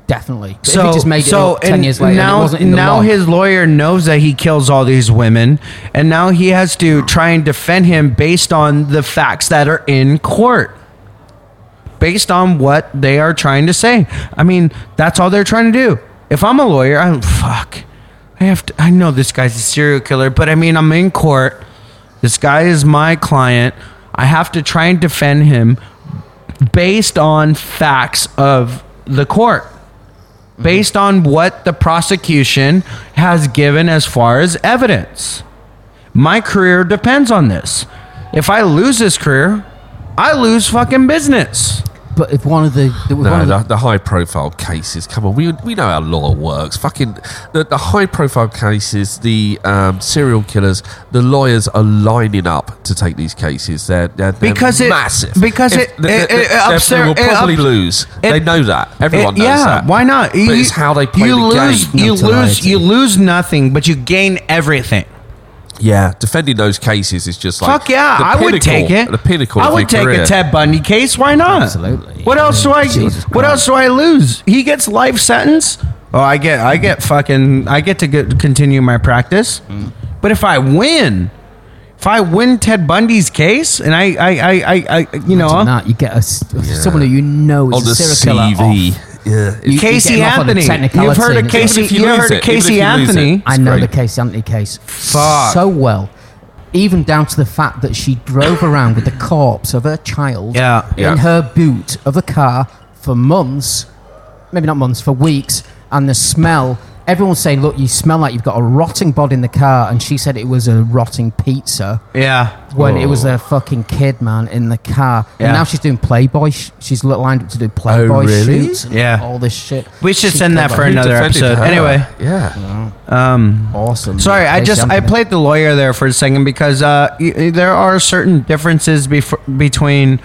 definitely. But if he just made it ten years later, and
now,
it wasn't in the
now
log,
his lawyer knows that he kills all these women, and now he has to try and defend him based on the facts that are in court. based on what they are trying to say. I mean, that's all they're trying to do. If I'm a lawyer, I'm fuck. I have to. I know this guy's a serial killer, but I mean, I'm in court. This guy is my client. I have to try and defend him based on facts of the court, mm-hmm. based on what the prosecution has given as far as evidence. My career depends on this. If I lose this career, I lose fucking business.
But if one of the, the one
No,
of the
the, the high profile cases. Come on, we, we know how law works. Fucking the, the high profile cases, the um, serial killers, the lawyers are lining up to take these cases. They're, they're, they're
Because it-
massive.
because
If-
it-
they-
it- it
they- they will probably
ups-
lose.
it-
they know that. Everyone
It-
knows
yeah,
that.
why not?
But
You-
it's how they play
you
the
lose,
game.
You lose, you lose nothing, but you gain everything.
Yeah, defending those cases is just like
Fuck yeah,
the
I would
pinnacle-
take it.
The pinnacle.
I
of
would
your
take
career.
a Ted Bundy case. Why not?
Absolutely.
What else do I?
Jesus
What
Christ.
else do I lose? He gets life sentence. Oh, I get, I get fucking, I get to get, continue my practice.
Mm.
But if I win, if I win Ted Bundy's case, and I, I, I, I, I you know,
Imagine that, you get a, s- someone who you know is
on
a
the
serial killer.
CV.
off.
Yeah,
You- you
Casey
get him off on a
Anthony. You've heard of Casey.
If you
You heard
it,
of Casey
you it.
Anthony.
I know
great.
the Casey Anthony case
Fuck.
so well, even down to the fact that she drove around with the corpse of her child
Yeah.
Yeah.
in her boot of the car for months, maybe not months, for weeks, and the smell. Everyone's saying, "Look, you smell like you've got a rotting body in the car," and she said it was a rotting pizza
Yeah.
when it was a fucking kid man in the car.
Yeah.
And now she's doing Playboy. sh- She's lined up to do Playboy
really?
shoots. and
Yeah.
all this shit.
We should
She's
send that for another episode.
her?
Anyway.
yeah.
awesome.
Sorry, I just I
Anthony.
played the lawyer there for a second because uh, y- y- there are certain differences bef- between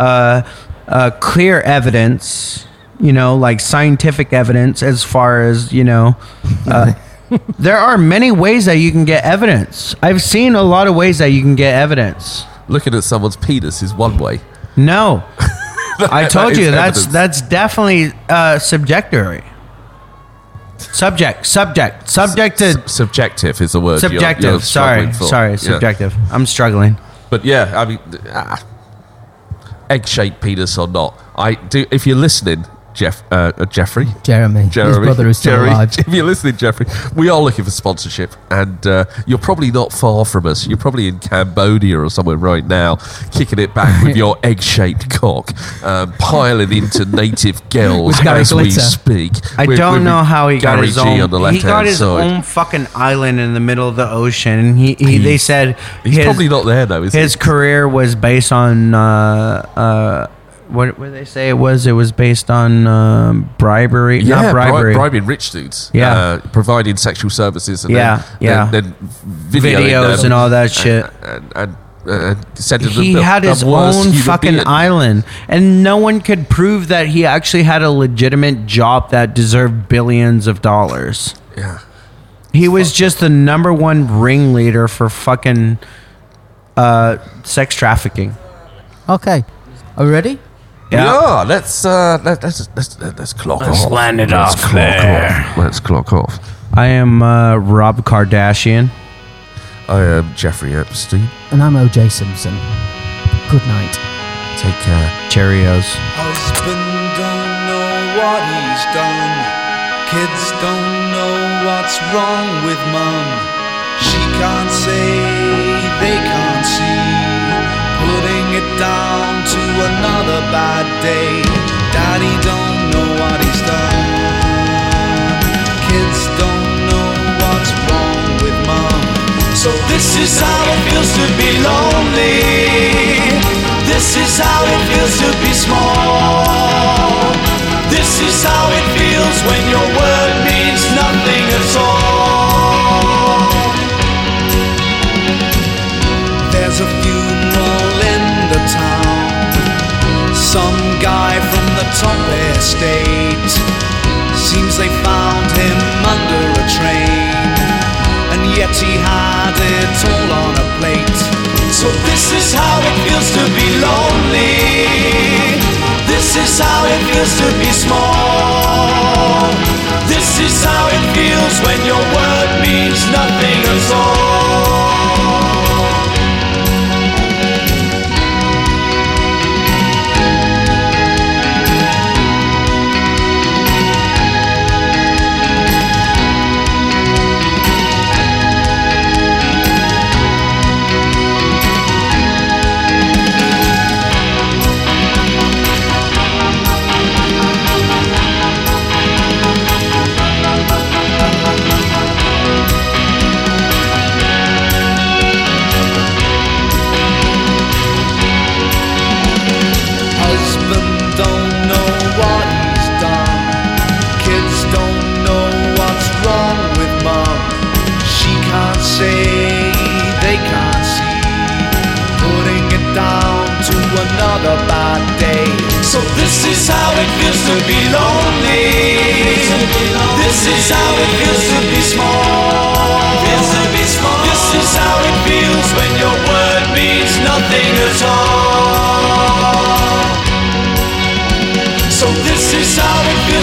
uh, uh, clear evidence, you know, like scientific evidence, as far as you know. Uh, there are many ways that you can get evidence. I've seen a lot of ways that you can get evidence.
Looking at someone's penis is one way.
No, I told
is
you that's
evidence.
that's definitely uh, subjectory. Subject, subject, subject to
S- subjective is the word. you're-
subjective.
you're
sorry,
for.
sorry,
Yeah.
subjective. I'm struggling.
But yeah, I mean, ah, egg-shaped penis or not, I do. If you're listening, Jeff, uh, uh, Jeffrey,
Jeremy,
Jeremy,
his brother is still
Jerry,
alive.
If you're listening, Jeffrey, we are looking for sponsorship, and uh, you're probably not far from us. You're probably in Cambodia or somewhere right now, kicking it back with your egg-shaped cock, um, piling into native girls
With Gary
as we
Glitter.
speak.
I
With-
don't
with
know how he got
Gary
his
G
own.
on the
he
left-hand
got his
side.
own fucking island in the middle of the ocean. And he, he they said
He's
his,
probably not there though. Is
his
he?
career was based on uh, uh, what what did they say it was? It was based on um, bribery,
Yeah,
not
bri-
bribery.
bribing rich dudes.
Yeah.
uh, providing sexual services. And
Yeah,
then,
yeah.
Then, then
Videos
them
and all that shit.
and, and, and uh, sending them
he
the-
had
the
his
worst
own fucking
being.
island, and no one could prove that he actually had a legitimate job that deserved billions of dollars.
Yeah.
He was just the number one ringleader for fucking uh, sex trafficking.
Okay, are we ready?
Yeah, let's uh, let, let's let's let's clock
Let's
off.
land it
let's
off
clock
there.
off. Let's clock off.
I am uh, Rob Kardashian.
I am Jeffrey Epstein.
And I'm OJ Simpson. Good night.
Take care.
Cheerios.
Husband don't know what he's done. Kids don't know what's wrong with mum. She can't say, they can't see. Down to another bad day. Daddy don't know what he's done. Kids don't know what's wrong with mum. So this is how it feels to be lonely. This is how it feels to be small. This is how it feels when your feels to be small.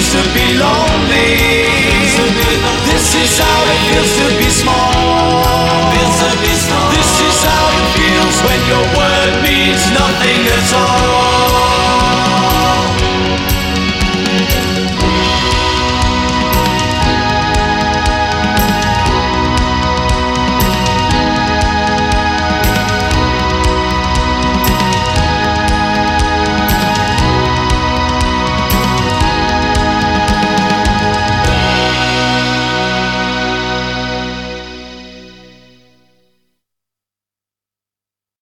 to be lonely. This is how it feels to be small. This is how it feels when your word means nothing at all.